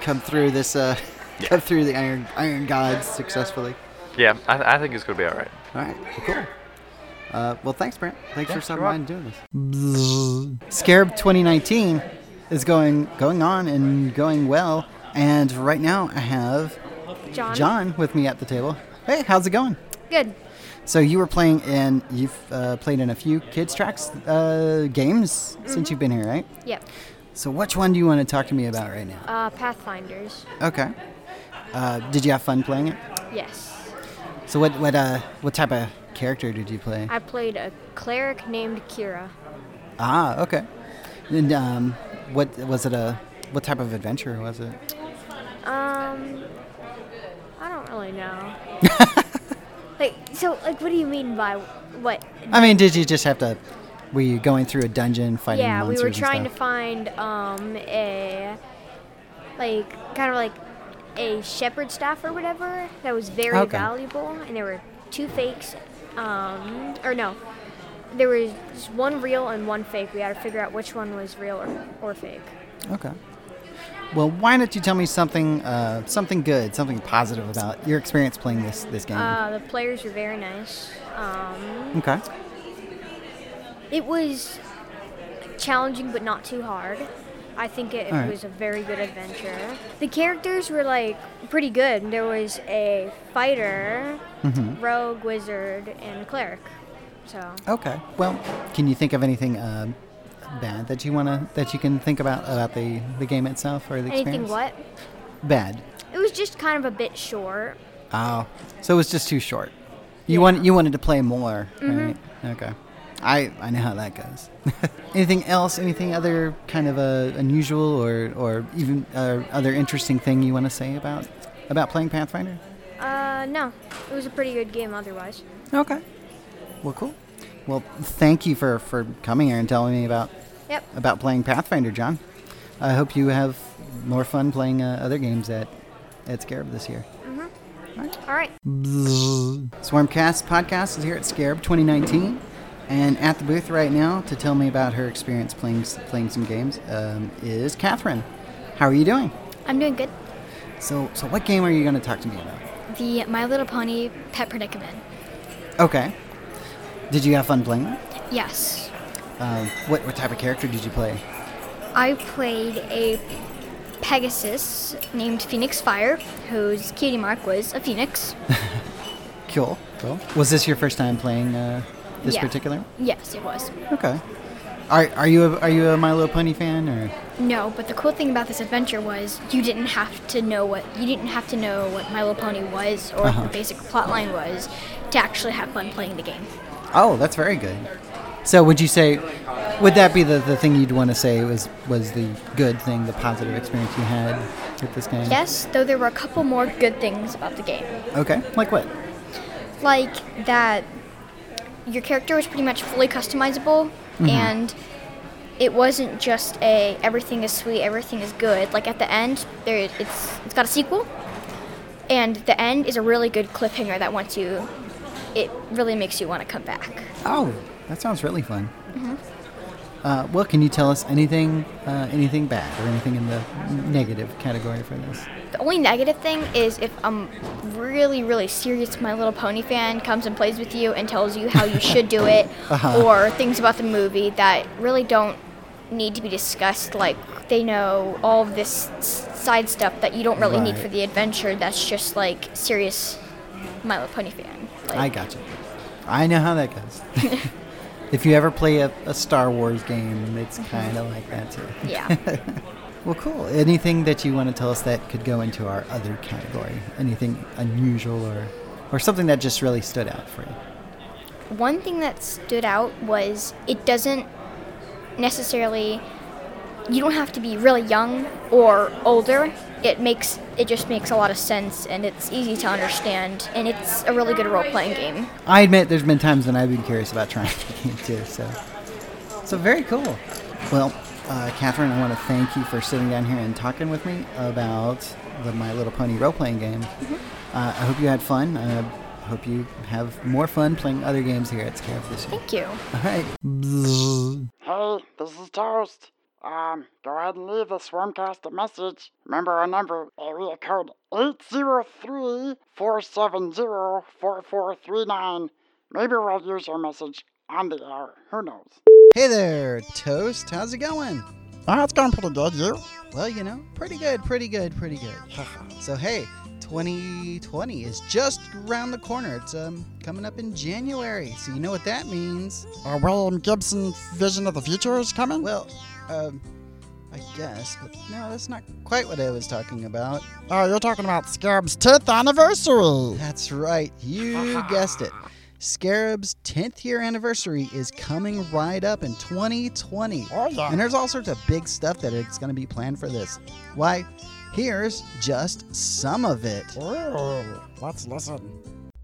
come through this uh, come through the Iron Iron Gods successfully. Yeah, I, I think it's gonna be all right. All right, well, cool. Uh, well, thanks, Brent. Thanks Yeah, for stopping you're by and doing this. Scarab 2019 is going going on and going well, and right now I have John. John with me at the table. Hey, how's it going? Good. So you were playing in you've uh, played in a few kids tracks uh, games since you've been here, right? Yep. So which one do you want to talk to me about right now? Uh, Pathfinders. Okay. Uh, did you have fun playing it? Yes. So what what uh what type of character did you play? I played a cleric named Kira. Ah, okay. And um, what was it a what type of adventure was it? Um, I don't really know. [laughs] like, so, like, what do you mean by what? I mean, did you just have to? Were you going through a dungeon fighting monsters? yeah, we were trying to find um a like kind of like a shepherd staff or whatever that was very Okay. valuable, and there were two fakes. Um, or no, there was one real and one fake. We had to figure out which one was real or, or fake. Okay. Well, why don't you tell me something uh, something good, something positive about your experience playing this this game? Uh, the players were very nice. Um, okay. It was challenging but not too hard. I think it, right. was a very good adventure. The characters were like pretty good. There was a fighter, Mhm. rogue, wizard, and cleric. So Okay. Well, can you think of anything uh, bad that you wanna that you can think about about the the game itself or the anything experience? what? Bad. It was just kind of a bit short. Oh, so it was just too short. You want you wanted to play more, Mhm. right? Okay. I I know how that goes. [laughs] anything else? Anything other kind of uh, unusual or or even uh, other interesting thing you want to say about about playing Pathfinder? Uh, no, it was a pretty good game otherwise. Okay. Well, cool. Well, thank you for for coming here and telling me about Yep. about playing Pathfinder, John. I hope you have more fun playing uh, other games at at Scarab this year. Mhm. All right. Swarmcast podcast is here at Scarab 2019, And at the booth right now to tell me about her experience playing playing some games um, is Catherine. How are you doing? I'm doing good. So, so what game are you going to talk to me about? The My Little Pony Pet Predicament. Okay. Did you have fun playing that? Yes. Um, what what type of character did you play? I played a Pegasus named Phoenix Fire, whose cutie mark was a phoenix. [laughs] Cool. Cool. Was this your first time playing uh, this Yeah. particular? Yes, it was. Okay. Are, are you a, are you a My Little Pony fan or? No, but the cool thing about this adventure was you didn't have to know what you didn't have to know what My Little Pony was or Uh-huh. what the basic plotline was to actually have fun playing the game. Oh, that's very good. So would you say, would that be the, the thing you'd want to say was was the good thing, the positive experience you had with this game? Yes, though there were a couple more good things about the game. Okay. Like what? like that your character was pretty much fully customizable Mhm. and it wasn't just a everything is sweet everything is good like at the end there it's it's got a sequel and the end is a really good cliffhanger that once you it really makes you want to come back Oh, that sounds really fun. Mhm. Uh, well, can you tell us anything uh, anything bad or anything in the negative category for this? the only negative thing is if a really really serious my little pony fan comes and plays with you and tells you how you [laughs] should do it Uh-huh. or things about the movie that really don't need to be discussed like they know all of this side stuff that you don't really need for the adventure that's just like serious my little pony fan like, I got you. I know how that goes. [laughs] if you ever play a, a Star Wars game, it's mm-hmm. kind of like that too. Yeah. [laughs] well, cool. Anything that you want to tell us that could go into our other category? Anything unusual or, or something that just really stood out for you? One thing that stood out was it doesn't necessarily you don't have to be really young or older. It makes it just makes a lot of sense and it's easy to understand and it's a really good role playing game. I admit there's been times when I've been curious about trying [laughs] the game too. So, so very cool. Well, uh, Catherine, I want to thank you for sitting down here and talking with me about the My Little Pony role playing game. Uh, I hope you had fun. I hope you have more fun playing other games here at Scarab this year. Thank you. All right. Hey, this is Toast. Um, go ahead and leave the Swarmcast a message. Remember our number, area code 803-470-4439. Maybe we'll use your message on the air. Who knows? Hey there, Toast. How's it going? Oh, it's going pretty good. You? Well, you know, pretty good, pretty good, pretty good. [laughs] so hey, 2020 is just around the corner. It's um coming up in January. So you know what that means. Uh, William Gibson's Vision of the Future is coming? Well, um, I guess, but no, that's not quite what I was talking about. Oh, you're talking about Scarab's 10th anniversary. That's right. You [laughs] guessed it. Scarab's 10th year anniversary is coming right up in 2020. Oh, yeah. And there's all sorts of big stuff that it's going to be planned for this. Why, here's just some of it. Ooh, let's listen.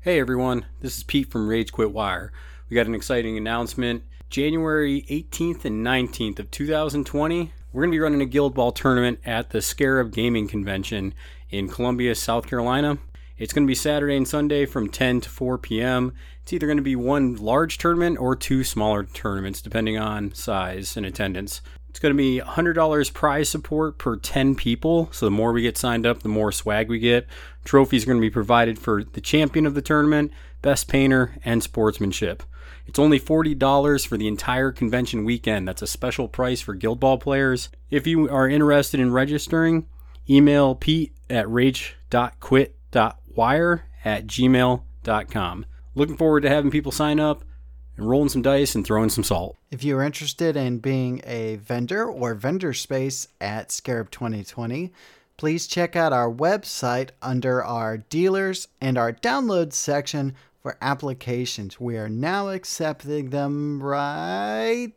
Hey everyone, this is Pete from Rage Quit Wire. We got an exciting announcement. January 18th and 19th of 2020, we're going to be running a Guild Ball tournament at the Scarab Gaming Convention in Columbia, South Carolina. It's going to be Saturday and Sunday from 10 to 4 p.m. It's either going to be one large tournament or two smaller tournaments, depending on size and attendance. It's going to be $100 prize support per 10 people. So the more we get signed up, the more swag we get. Trophies are going to be provided for the champion of the tournament, best painter, and sportsmanship. It's only $40 for the entire convention weekend. That's a special price for Guild Ball players. If you are interested in registering, email pete at rage.quit.wire at gmail.com. Looking forward to having people sign up and rolling some dice and throwing some salt. If you are interested in being a vendor or vendor space at Scarab 2020, please check out our website under our dealers and our download section for applications. We are now accepting them right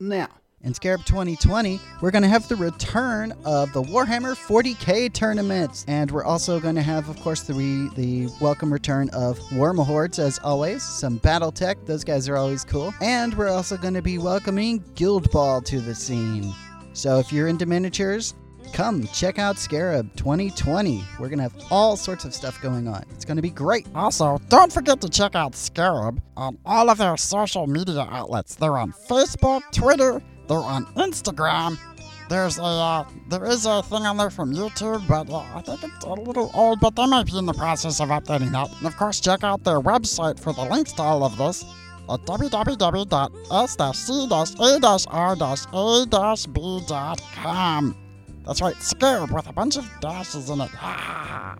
now. In Scarab 2020, we're going to have the return of the Warhammer 40k tournaments. And we're also going to have, of course, the, re- the welcome return of Warmahordes, as always. Some Battletech, those guys are always cool. And we're also going to be welcoming Guild Ball to the scene. So if you're into miniatures, Come check out Scarab 2020. We're going to have all sorts of stuff going on. It's going to be great. Also, don't forget to check out Scarab on all of their social media outlets. They're on Facebook, Twitter, they're on Instagram. There's a uh, there is a thing on there from YouTube, but uh, I think it's a little old. But they might be in the process of updating that. And of course, check out their website for the links to all of this at www.s-c-a-a-b.com. That's right, Scarab with a bunch of dashes in it. Ah.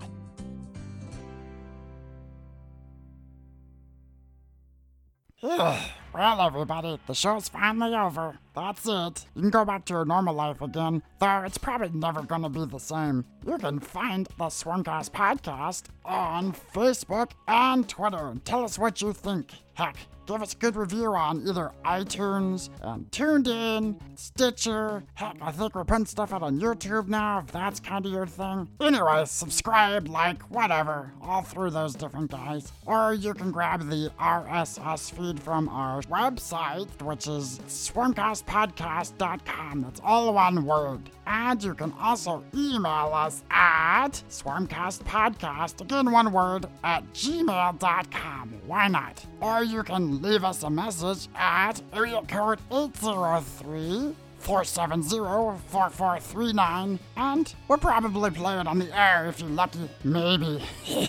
Well, everybody, the show's finally over. That's it. You can go back to your normal life again, though it's probably never to be the same. You can find the Swarmcast podcast on Facebook and Twitter. Tell us what you think. Heck, give us a good review on either iTunes and TuneIn, Stitcher. Heck, I think we're putting stuff out on YouTube now, if that's kind of your thing. Anyway, subscribe, like, whatever, all through those different guys. Or you can grab the RSS feed from our website, which is swarmcastpodcast.com. That's all one word. And you can also email us at swarmcastpodcast, again one word, at gmail.com. Why not? Or you can leave us a message at area code 803 470-4439 and we'll probably play it on the air if you're lucky maybe. [laughs]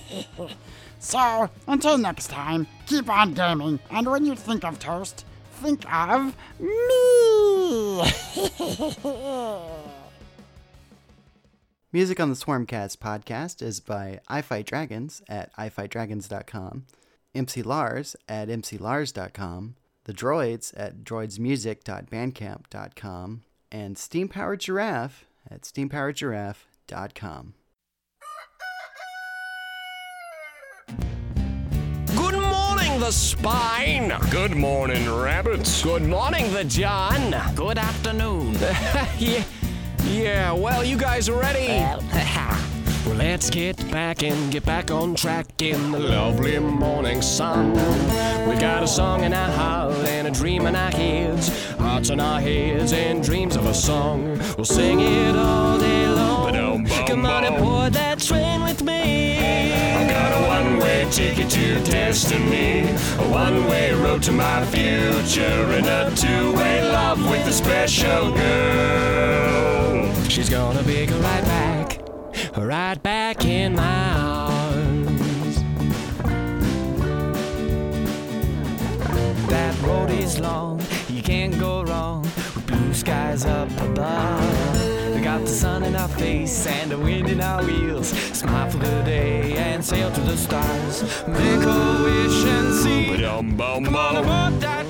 So until next time keep on gaming. And when you think of toast think of me [laughs] Music on the Swarmcast podcast is by I Fight Dragons at ifightdragons.com, MC Lars at mclars.com, The Droids at droidsmusic.bandcamp.com, and Steam Powered Giraffe at steampoweredgiraffe.com. Good morning, the spine. Good morning, rabbits. Good morning, the Jon. Good afternoon. [laughs] yeah, yeah. Well, you guys are ready. well, let's get back and get back on track in the lovely morning sun. We got a song in our heart and a dream in our heads, hearts in our heads and dreams of a song. We'll sing it all day long. Come on and board that train with me. I've got a one-way ticket to destiny, a one-way road to my future, and a two-way love with a special girl. She's gonna be right back, right back in my arms. That road is long, you can't go wrong with blue skies up above. We got the sun in our face and the wind in our wheels. Smile for the day and sail to the stars. Make a wish and see. Come on aboard that train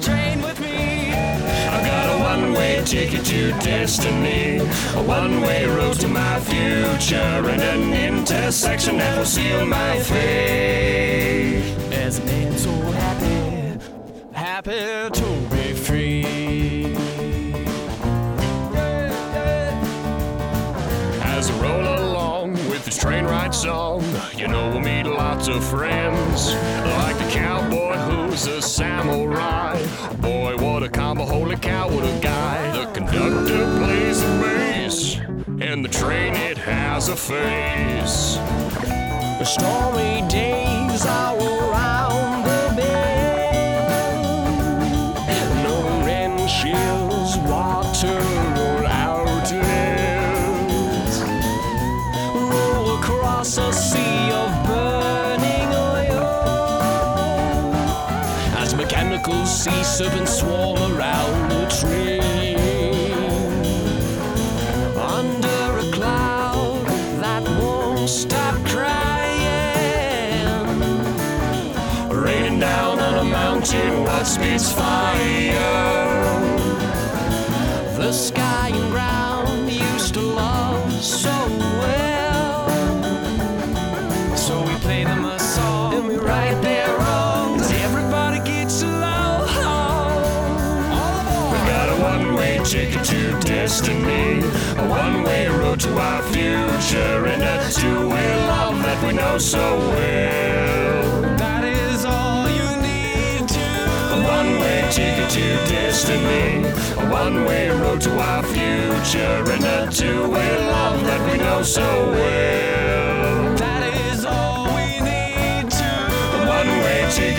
one-way ticket to destiny, a one-way road to my future, and an intersection that will seal my fate. As a man so happy, happy to be free. As I roll along with this train ride song, you know we'll meet lots of friends. Like the cowboy who's a samurai. Boy, what a combo, holy cow, what a guy. The conductor plays the bass, and the train, it has a face. The stormy days around serpents swarm around the tree. Under a cloud that won't stop crying. Raining down on a mountain, that spits fire? The sky destiny, a one-way road to our future, and a two-way love that we know so well. That is all you need to. A one-way ticket to destiny. A one way road to our future and a two way love that we know so well.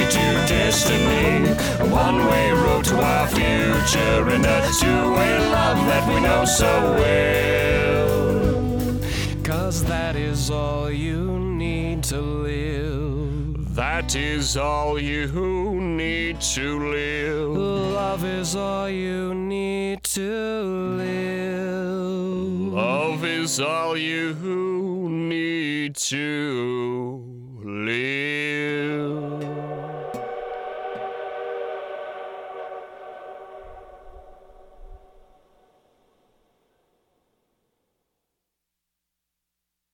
Ticket to destiny. A one way road to our future and a two way love that we know so well. Cause that is all you need to live. That is all you need to live. Love is all you need to live. Love is all you need to live.